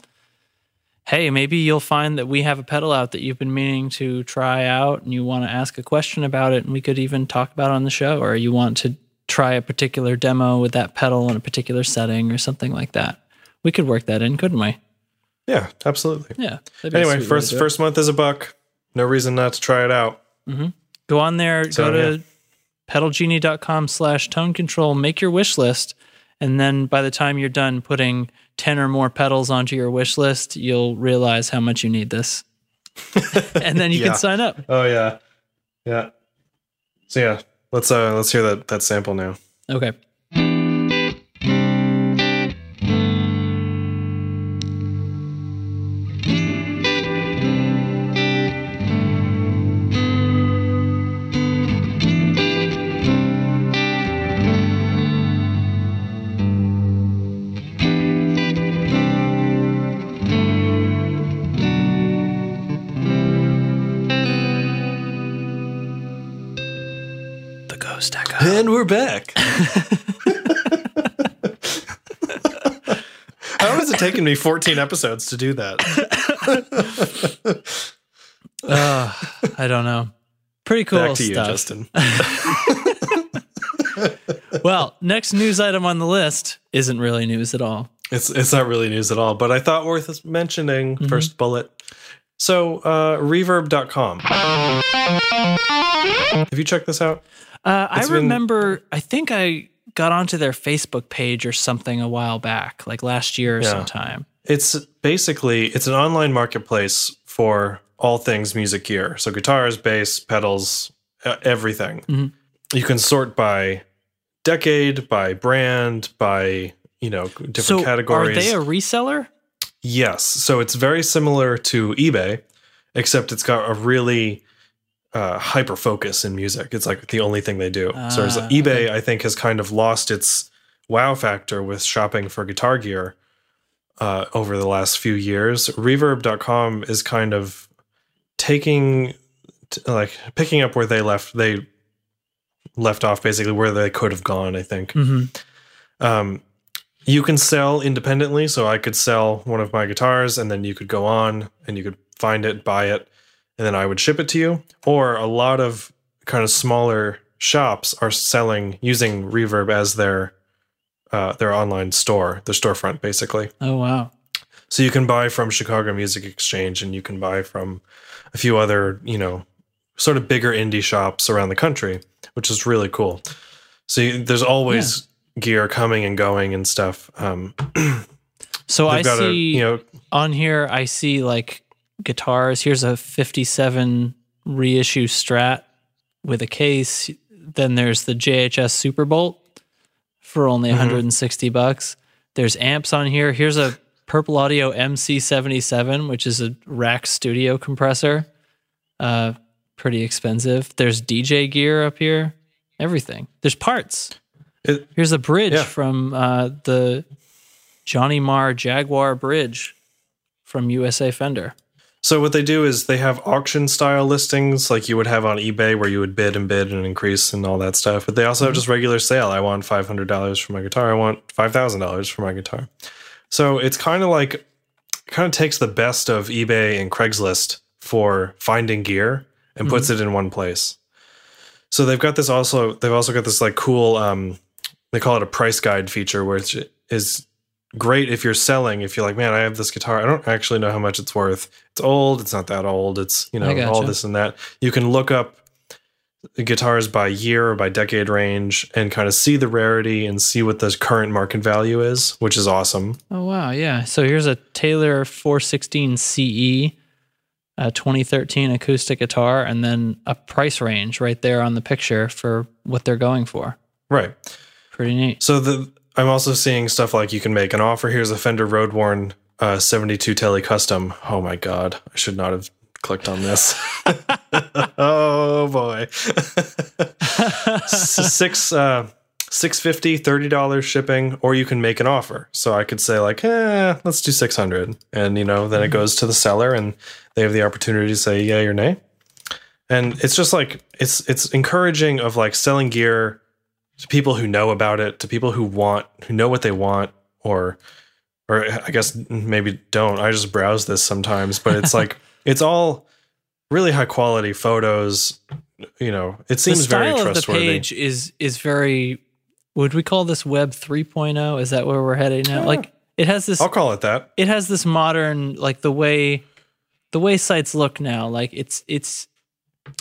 hey, maybe you'll find that we have a pedal out that you've been meaning to try out and you want to ask a question about it. And we could even talk about it on the show, or you want to try a particular demo with that pedal in a particular setting or something like that. We could work that in, couldn't we? yeah, absolutely. Yeah. that'd be a Anyway, sweet way to first first month is a buck. No reason not to try it out. Mm-hmm. go on there, So, go to pedalgenie.com slash tone control, make your wish list. And then by the time you're done putting 10 or more pedals onto your wish list, you'll realize how much you need this. *laughs* and then you Yeah. can sign up. Oh yeah, yeah. So yeah, let's uh let's hear that that sample now. Okay. Echo. And we're back. *laughs* How has it taken me 14 episodes to do that? Uh, I don't know. Pretty cool Back to you, stuff. Justin. *laughs* Well, next news item on the list isn't really news at all. It's it's not really news at all, but I thought worth mentioning Mm-hmm. first bullet. So, uh, reverb.com. Have you checked this out? Uh, I been- remember, I think I got onto their Facebook page or something a while back, like last year or Yeah. sometime. It's basically it's an online marketplace for all things music gear. So guitars, bass, pedals, everything. Mhm. You can sort by decade, by brand, by you know different So categories. are they a reseller? Yes. So it's very similar to eBay, except it's got a really uh, hyper focus in music. It's like the only thing they do. so whereas Ah, eBay, I think, has kind of lost its wow factor with shopping for guitar gear uh, over the last few years. Reverb.com is kind of taking, t- like, picking up where they left. They left off basically where they could have gone. I think Mm-hmm. um, you can sell independently. So I could sell one of my guitars, and then you could go on and you could find it, buy it, and then I would ship it to you. Or a lot of kind of smaller shops are selling using Reverb as their uh, their online store, their storefront, basically. Oh, wow. So you can buy from Chicago Music Exchange, and you can buy from a few other, you know, sort of bigger indie shops around the country, which is really cool. So you, there's always gear coming and going and stuff. Um, *clears throat* So I see a, you know, on here, I see like guitars. Here's a 57 reissue Strat with a case. Then there's the JHS Superbolt for only Mm-hmm. 160 bucks. There's amps on here. Here's a Purple Audio MC77, which is a rack studio compressor. Uh, pretty expensive. There's DJ gear up here. Everything. There's parts. it, Here's a bridge Yeah. from uh, the Johnny Marr Jaguar bridge from USA Fender. So what they do is they have auction style listings like you would have on eBay where you would bid and bid and increase and all that stuff. But they also Mm-hmm. have just regular sale. I want five hundred dollars for my guitar. I want five thousand dollars for my guitar. So it's kind of like kind of takes the best of eBay and Craigslist for finding gear and puts Mm-hmm. it in one place. So they've got this also they've also got this like cool um they call it a price guide feature which is great if you're selling. If you're like, man, I have this guitar. I don't actually know how much it's worth. It's old. It's not that old. It's you know I all this and that. You can look up guitars by year or by decade range and kind of see the rarity and see what the current market value is, which is awesome. Oh wow, yeah. So here's a Taylor 416 CE, a 2013 acoustic guitar, and then a price range right there on the picture for what they're going for. Right. Pretty neat. So the I'm also seeing stuff like you can make an offer. Here's a Fender Roadworn uh, 72 Tele Custom. Oh my god, I should not have clicked on this. *laughs* oh boy, *laughs* six uh, six fifty, thirty dollars shipping, or you can make an offer. So I could say like, eh, let's do six hundred, and you know, then it goes to the seller, and they have the opportunity to say yay or nay. And it's just like it's it's encouraging of like selling gear to people who know about it, to people who want, who know what they want, or, or I guess maybe don't. I just browse this sometimes, but it's like *laughs* it's all really high quality photos. You know, it The seems very of the page is is very. Would we call this Web 3.0? Is that where we're heading now? Yeah. Like it has this I'll call it that. it has this modern like the way the way sites look now like it's it's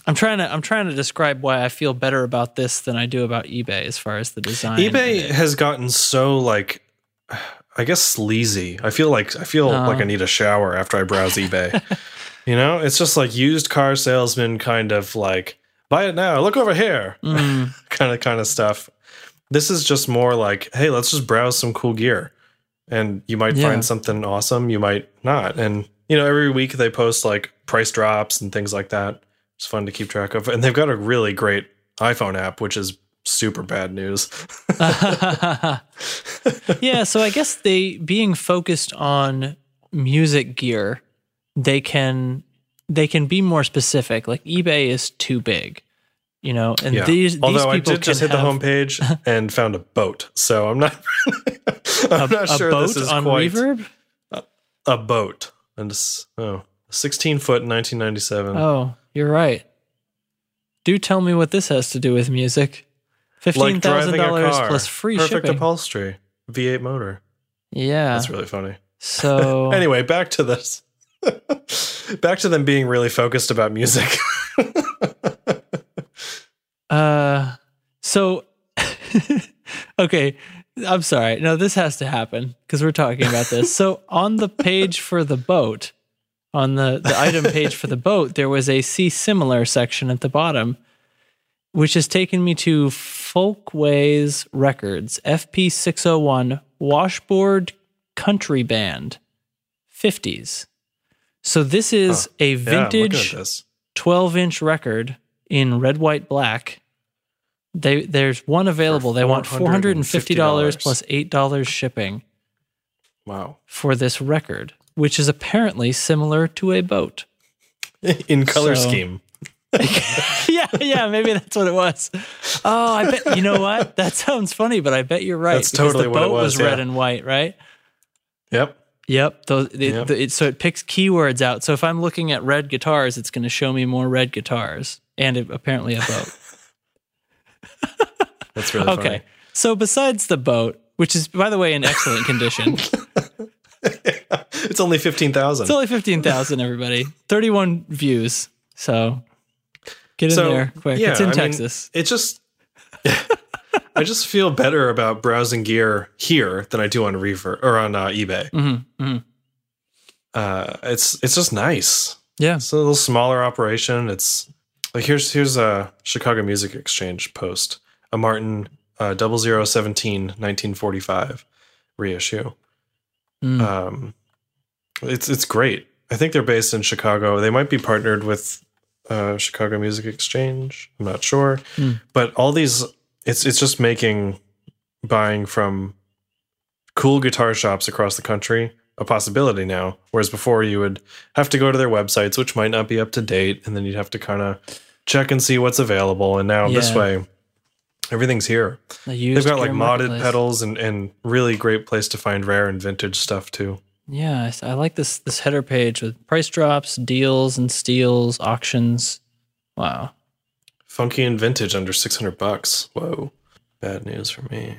i'm trying to i'm trying to describe why i feel better about this than i do about ebay as far as the design eBay has gotten so like, I guess sleazy. I feel like I feel Oh. like I need a shower after I browse eBay. *laughs* you know, it's just like used car salesman kind of like buy it now. Look over here. Mm, kind of kind of stuff. This is just more like, hey, let's just browse some cool gear. And you might Yeah. find something awesome, you might not. And you know, every week they post like price drops and things like that. It's fun to keep track of. And they've got a really great iPhone app, which is super bad news. *laughs* yeah so i guess they being focused on music gear they can they can be more specific like ebay is too big you know and Yeah. these these Although I people did just hit the homepage *laughs* and found a boat. So I'm not *laughs* I'm a, not a sure boat this is on quite reverb a boat. And oh, 16 foot 1997. Oh, you're right. Do tell me what this has to do with music. Fifteen like thousand a dollars plus free Perfect shipping. upholstery. V8 motor. yeah. That's really funny. so *laughs* Anyway, back to this. *laughs* back to them being really focused about music. *laughs* uh so okay. I'm sorry. No, this has to happen because we're talking about this. So on the page for the boat, on the, the *laughs* item page for the boat, there was a see similar section at the bottom, which has taken me to Folkways Records, FP 601 Washboard Country Band 50s. So this is a Yeah, looking at vintage this. 12 inch record in red, white, black. They there's one available. They want four hundred and fifty dollars $450. plus eight dollars shipping Wow. for this record, which is apparently similar to a boat. *laughs* In color So- scheme. *laughs* yeah, yeah, maybe that's what it was. Oh, I bet you know what? That sounds funny, but I bet you're right. That's totally the what it boat was, red and white, right? Yep. Yep. Those, it, Yep. the- it- so it picks keywords out. So if I'm looking at red guitars, it's going to show me more red guitars and it, apparently a boat. *laughs* That's really Okay. funny. So besides the boat, which is by the way in excellent condition, *laughs* It's only 15,000. it's only fifteen thousand. Everybody, thirty-one views. So get in So, there quick. yeah, it's in I mean, Texas. it just *laughs* I just feel better about browsing gear here than I do on Reverb or on uh, eBay. hmm hmm Uh, it's it's just nice. Yeah. It's a little smaller operation. It's like here's here's a Chicago Music Exchange post, a Martin uh, 0017 1945 reissue. Mm. Um, it's it's great. I think they're based in Chicago. They might be partnered with uh, Chicago Music Exchange. I'm not sure, Hmm. but all these it's it's just making buying from cool guitar shops across the country a possibility now. Whereas before you would have to go to their websites, which might not be up to date, and then you'd have to kind of check and see what's available. And now this way, everything's here. They've got like modded pedals and and really great place to find rare and vintage stuff too. Yeah, I like this this header page with price drops, deals, and steals, auctions. Wow. Funky and vintage under 600 bucks. Whoa. Bad news for me.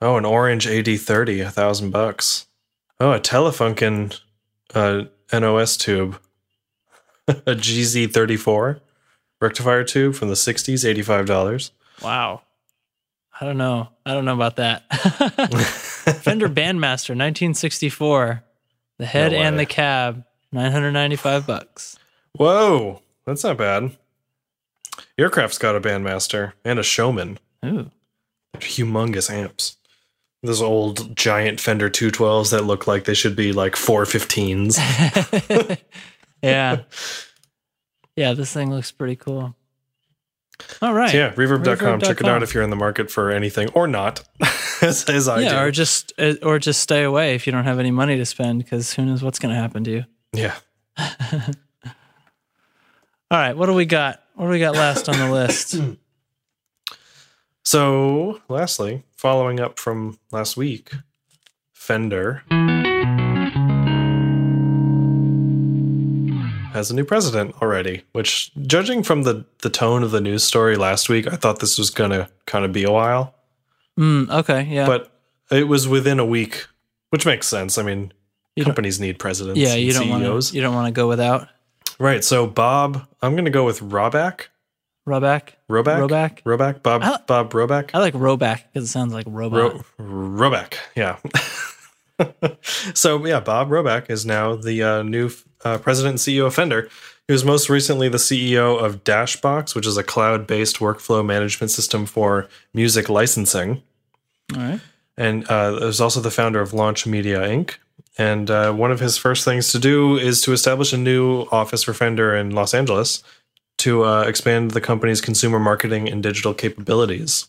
Oh, an orange AD30, a thousand bucks. Oh, a Telefunken uh, NOS tube, *laughs* a GZ34 rectifier tube from the 60s, $85. Wow. I don't know. I don't know about that. *laughs* Fender *laughs* Bandmaster 1964. The head No and the cab, 995 bucks. Whoa, that's not bad. Aircraft's got a Bandmaster and a Showman. Ooh. Humongous amps. Those old giant Fender 212s that look like they should be like 415s. *laughs* yeah. Yeah, this thing looks pretty cool. All right. So yeah, reverb.com. Check it out if you're in the market for anything or not, *laughs* as, as I yeah, do. or just or just stay away if you don't have any money to spend because who knows what's going to happen to you. yeah. *laughs* All right, what do we got? What do we got last on the list? *laughs* So, lastly, following up from last week, Fender has a new president already, which, judging from the, the tone of the news story last week, I thought this was going to kind of be a while. Mm, okay, yeah. But it was within a week, which makes sense. I mean, You companies need presidents yeah, you don't want to you don't want to go without Right. So, Bob, I'm going to go with Roback. Roback. Roback? Roback. Roback? Bob, I- Bob Roback? I like Roback because it sounds like robot. Ro- Roback, yeah. *laughs* so yeah, Bob Roback is now the uh, new uh, president and CEO of Fender. He was most recently the CEO of Dashbox, which is a cloud-based workflow management system for music licensing, All right. and uh, was also the founder of Launch Media Inc. And uh, one of his first things to do is to establish a new office for Fender in Los Angeles to uh, expand the company's consumer marketing and digital capabilities.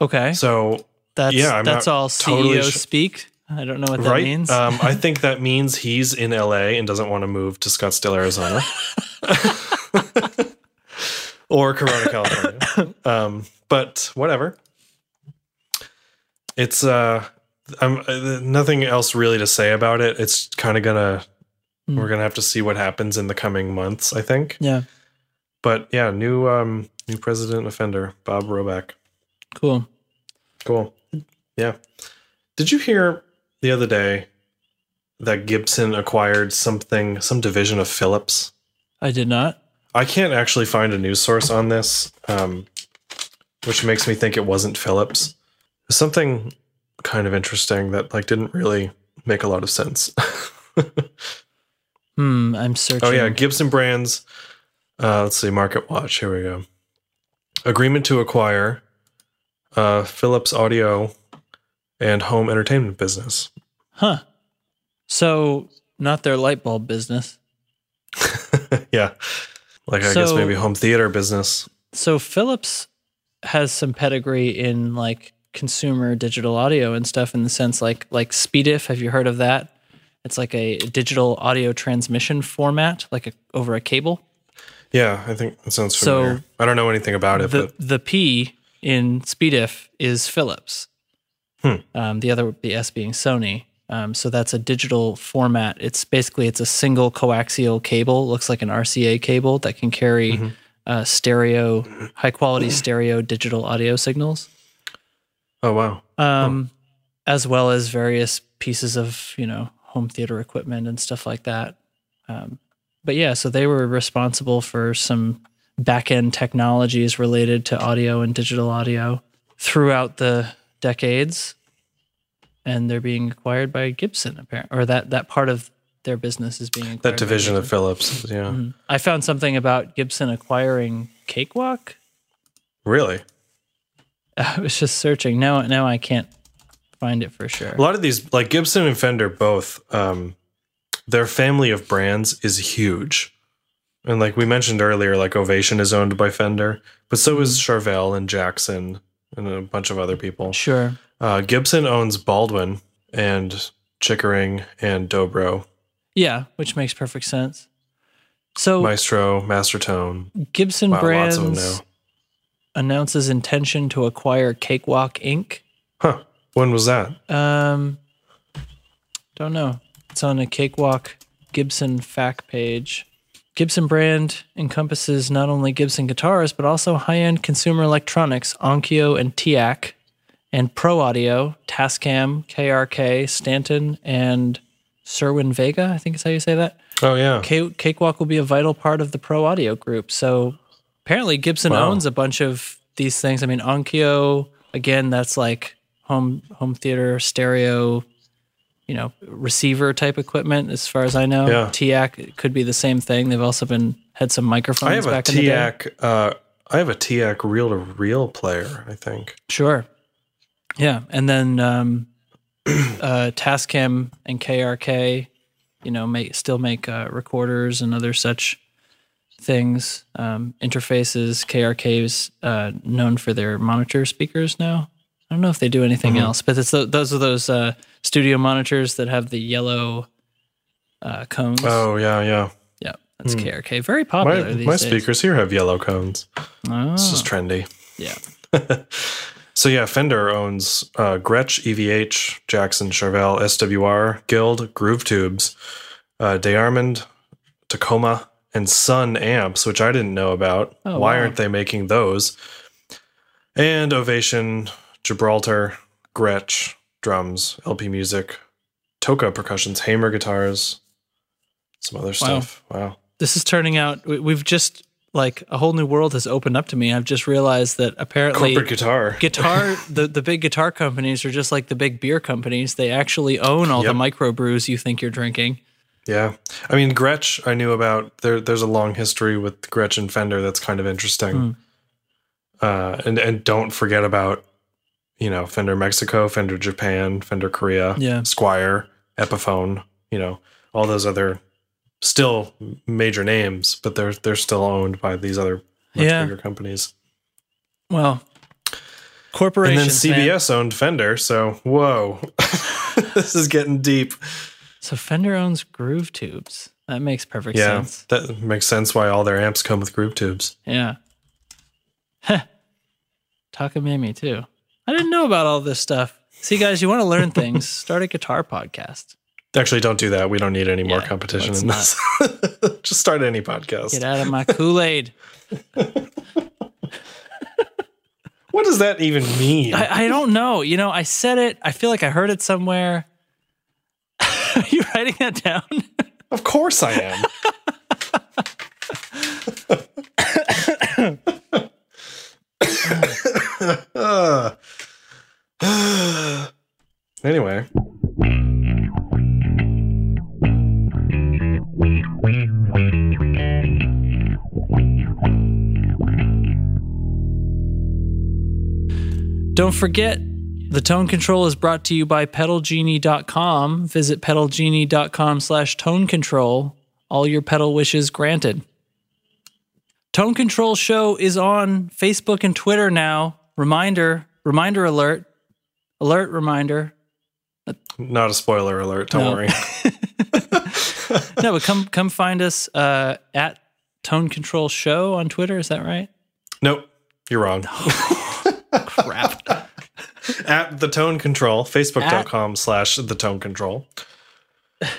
Okay. So That's yeah, I'm that's all totally CEO su- speak. I don't know what that right? means. Um, I think that *laughs* means he's in LA and doesn't want to move to Scottsdale, Arizona, *laughs* or Corona, California. Um, but whatever. It's uh, I'm uh, nothing else really to say about it. It's kind of gonna Hmm. we're gonna have to see what happens in the coming months. I think. yeah. But yeah, new um, new president of Fender Bob Roback. Cool. Cool. Yeah. Did you hear the other day that Gibson acquired something, some division of Phillips. I did not. I can't actually find a news source on this, um, which makes me think it wasn't Phillips. Something kind of interesting that like didn't really make a lot of sense. *laughs* Hmm. I'm searching. oh yeah, Gibson brands. Uh, let's see, Market Watch. Here we go. Agreement to acquire uh, Philips Audio and Home Entertainment business. Huh. So not their light bulb business. *laughs* yeah. Like I guess maybe home theater business. So Philips has some pedigree in like consumer digital audio and stuff in the sense like like S/PDIF. Have you heard of that? It's like a digital audio transmission format, like a, over a cable. Yeah, I think that sounds familiar. So. I don't know anything about it, the but the P in S/PDIF is Philips. Hmm. Um, the other the S being Sony. Um, so that's a digital format. It's basically it's a single coaxial cable. Looks like an RCA cable that can carry Mm-hmm. uh, stereo, high quality stereo digital audio signals, oh wow. um, as well as various pieces of you know home theater equipment and stuff like that. Um, but yeah, so they were responsible for some back end technologies related to audio and digital audio throughout the decades, and they're being acquired by Gibson, apparently, or that that part of their business is being acquired That division of. Philips. Yeah. Mhm. I found something about Gibson acquiring Cakewalk. Really? *laughs* I was just searching. Now, now I can't find it for sure. A lot of these like Gibson and Fender both um their family of brands is huge. And like we mentioned earlier, like Ovation is owned by Fender, but so is Charvel and Jackson and a bunch of other people. Sure. Uh, Gibson owns Baldwin and Chickering and Dobro, Yeah, which makes perfect sense. So Maestro, Mastertone. Gibson Wow, lots of them Brands announces intention to acquire Cakewalk Inc. Huh. When was that? Um, don't know. It's on a Cakewalk Gibson fact page. Gibson brand encompasses not only Gibson guitars but also high-end consumer electronics, Onkyo and TEAC, and Pro Audio, Tascam, KRK, Stanton, and Cerwin-Vega. I think is how you say that. Oh yeah. K- Cakewalk will be a vital part of the Pro Audio group. So apparently Gibson Wow. owns a bunch of these things. I mean, Onkyo again, that's like home home theater stereo, you know, receiver type equipment. As far as I know, Yeah. TEAC could be the same thing. They've also been had some microphones I have a back in the day. TEAC. Uh, I have a TEAC reel to reel player. I think. Sure. Yeah, and then um, *clears throat* uh, Tascam and KRK, you know, make still make uh, recorders and other such things. Um, interfaces. KRK is uh, known for their monitor speakers now. I don't know if they do anything else, but it's tho- those are those uh, studio monitors that have the yellow uh, cones. Oh yeah, yeah. yeah, that's KRK. Very My popular these my days. speakers here have yellow cones. Oh, This is trendy. yeah. *laughs* So yeah, Fender owns uh, Gretsch, EVH, Jackson, Charvel, SWR, Guild, Groove Tubes, uh, DeArmond, Tacoma, and Sunn amps, which I didn't know about. Oh, Why wow. aren't they making those? And Ovation, Gibraltar, Gretsch, drums, LP Music, Toca percussions, Hamer guitars, some other stuff. Wow. this is turning out we- we've just like a whole new world has opened up to me i've just realized that apparently Corporate guitar. *laughs* guitar the, the big guitar companies are just like the big beer companies they actually own all the Yep. microbrews you think you're drinking Yeah, I mean Gretsch. I knew about there. There's a long history with Gretsch and Fender that's kind of interesting. Hmm. Uh, and and don't forget about you know Fender Mexico, Fender Japan, Fender Korea, Yeah. Squier, Epiphone. You know all those other still major names, but they're they're still owned by these other much Yeah. bigger companies. well Corporation. And then corporations man. CBS owned Fender, so whoa, *laughs* this is getting deep. so fender owns groove tubes that makes perfect Yeah, sense that makes sense why all their amps come with groove tubes. yeah *laughs* Heh. takamimi too i didn't know about all this stuff see guys you want to learn things *laughs* start a guitar podcast Actually, don't do that. We don't need any more competition in this. *laughs* Just start any podcast. get out of my kool-aid *laughs* What does that even mean? I, I don't know. You know, I said it. I feel like I heard it somewhere. Are you writing that down? of course I am. Uh, anyway, Don't forget, the tone control is brought to you by pedalgenie.com. Visit pedalgenie.com slash tone control. All your pedal wishes granted. Tone Control Show is on Facebook and Twitter now. Reminder, reminder alert, alert reminder. Not a spoiler alert. Don't No. worry. *laughs* *laughs* No, but come come find us uh, at Tone Control Show on Twitter. Is that right? Nope, you're wrong. *laughs* Crap. At the tone control, facebook.com slash the tone control,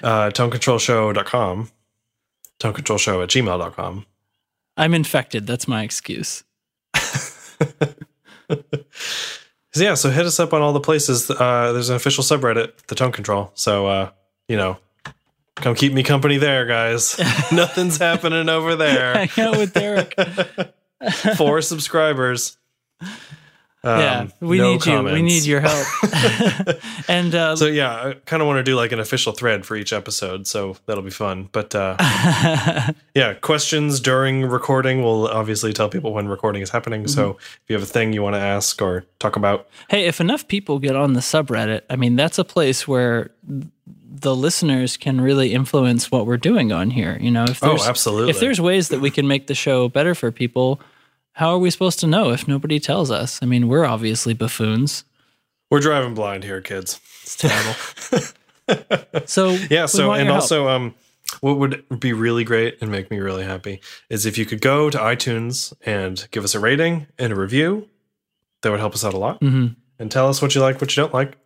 uh, tonecontrolshow.com, control show at gmail.com. I'm infected. That's my excuse. Yeah, so hit us up on all the places. Uh, there's an official subreddit, the Tone Control. So uh, you know, come keep me company there, guys. *laughs* Nothing's happening over there. Hang out with Derek. *laughs* Four subscribers. Um, yeah, we no need you. We need your help. *laughs* *laughs* and uh, So yeah, I kind of want to do like an official thread for each episode, so that'll be fun. But uh, *laughs* yeah, questions during recording. We'll obviously tell people when recording is happening. So Mm-hmm. if you have a thing you want to ask or talk about, hey, if enough people get on the subreddit, I mean, that's a place where the listeners can really influence what we're doing on here. You know, if oh, there's absolutely. if there's ways that we can make the show better for people, how are we supposed to know if nobody tells us? I mean, we're obviously buffoons. We're driving blind here, kids. It's terrible. *laughs* so Yeah. So and help. also, um, what would be really great and make me really happy is if you could go to iTunes and give us a rating and a review. That would help us out a lot. Mhm. And tell us what you like, what you don't like.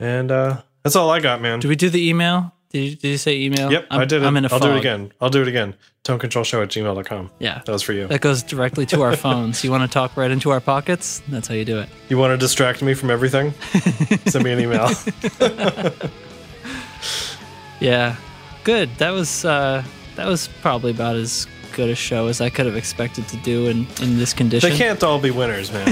And uh, that's all I got, man. do we do the email Did you, did you say email? Yep, I'm, I did it. I'm in a I'll do it again. I'll do it again. Tonecontrolshow at gmail.com. Yeah. That was for you. That goes directly to our phones. You want to talk right into our pockets? That's how you do it. You want to distract me from everything? *laughs* Send me an email. *laughs* Yeah. Good. That was uh that was probably about as good a show as I could have expected to do in, in this condition. they can't all be winners, man.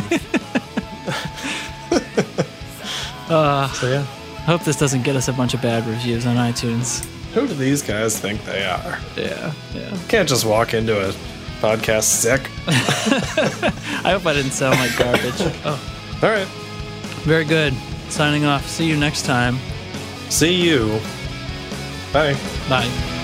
Uh, *laughs* so yeah. Hope this doesn't get us a bunch of bad reviews on iTunes. Who do these guys think they are? Yeah, yeah. Can't just walk into a podcast sick. *laughs* *laughs* I hope I didn't sound like garbage. *laughs* oh, All right. very good. Signing off. See you next time. See you. Bye. Bye.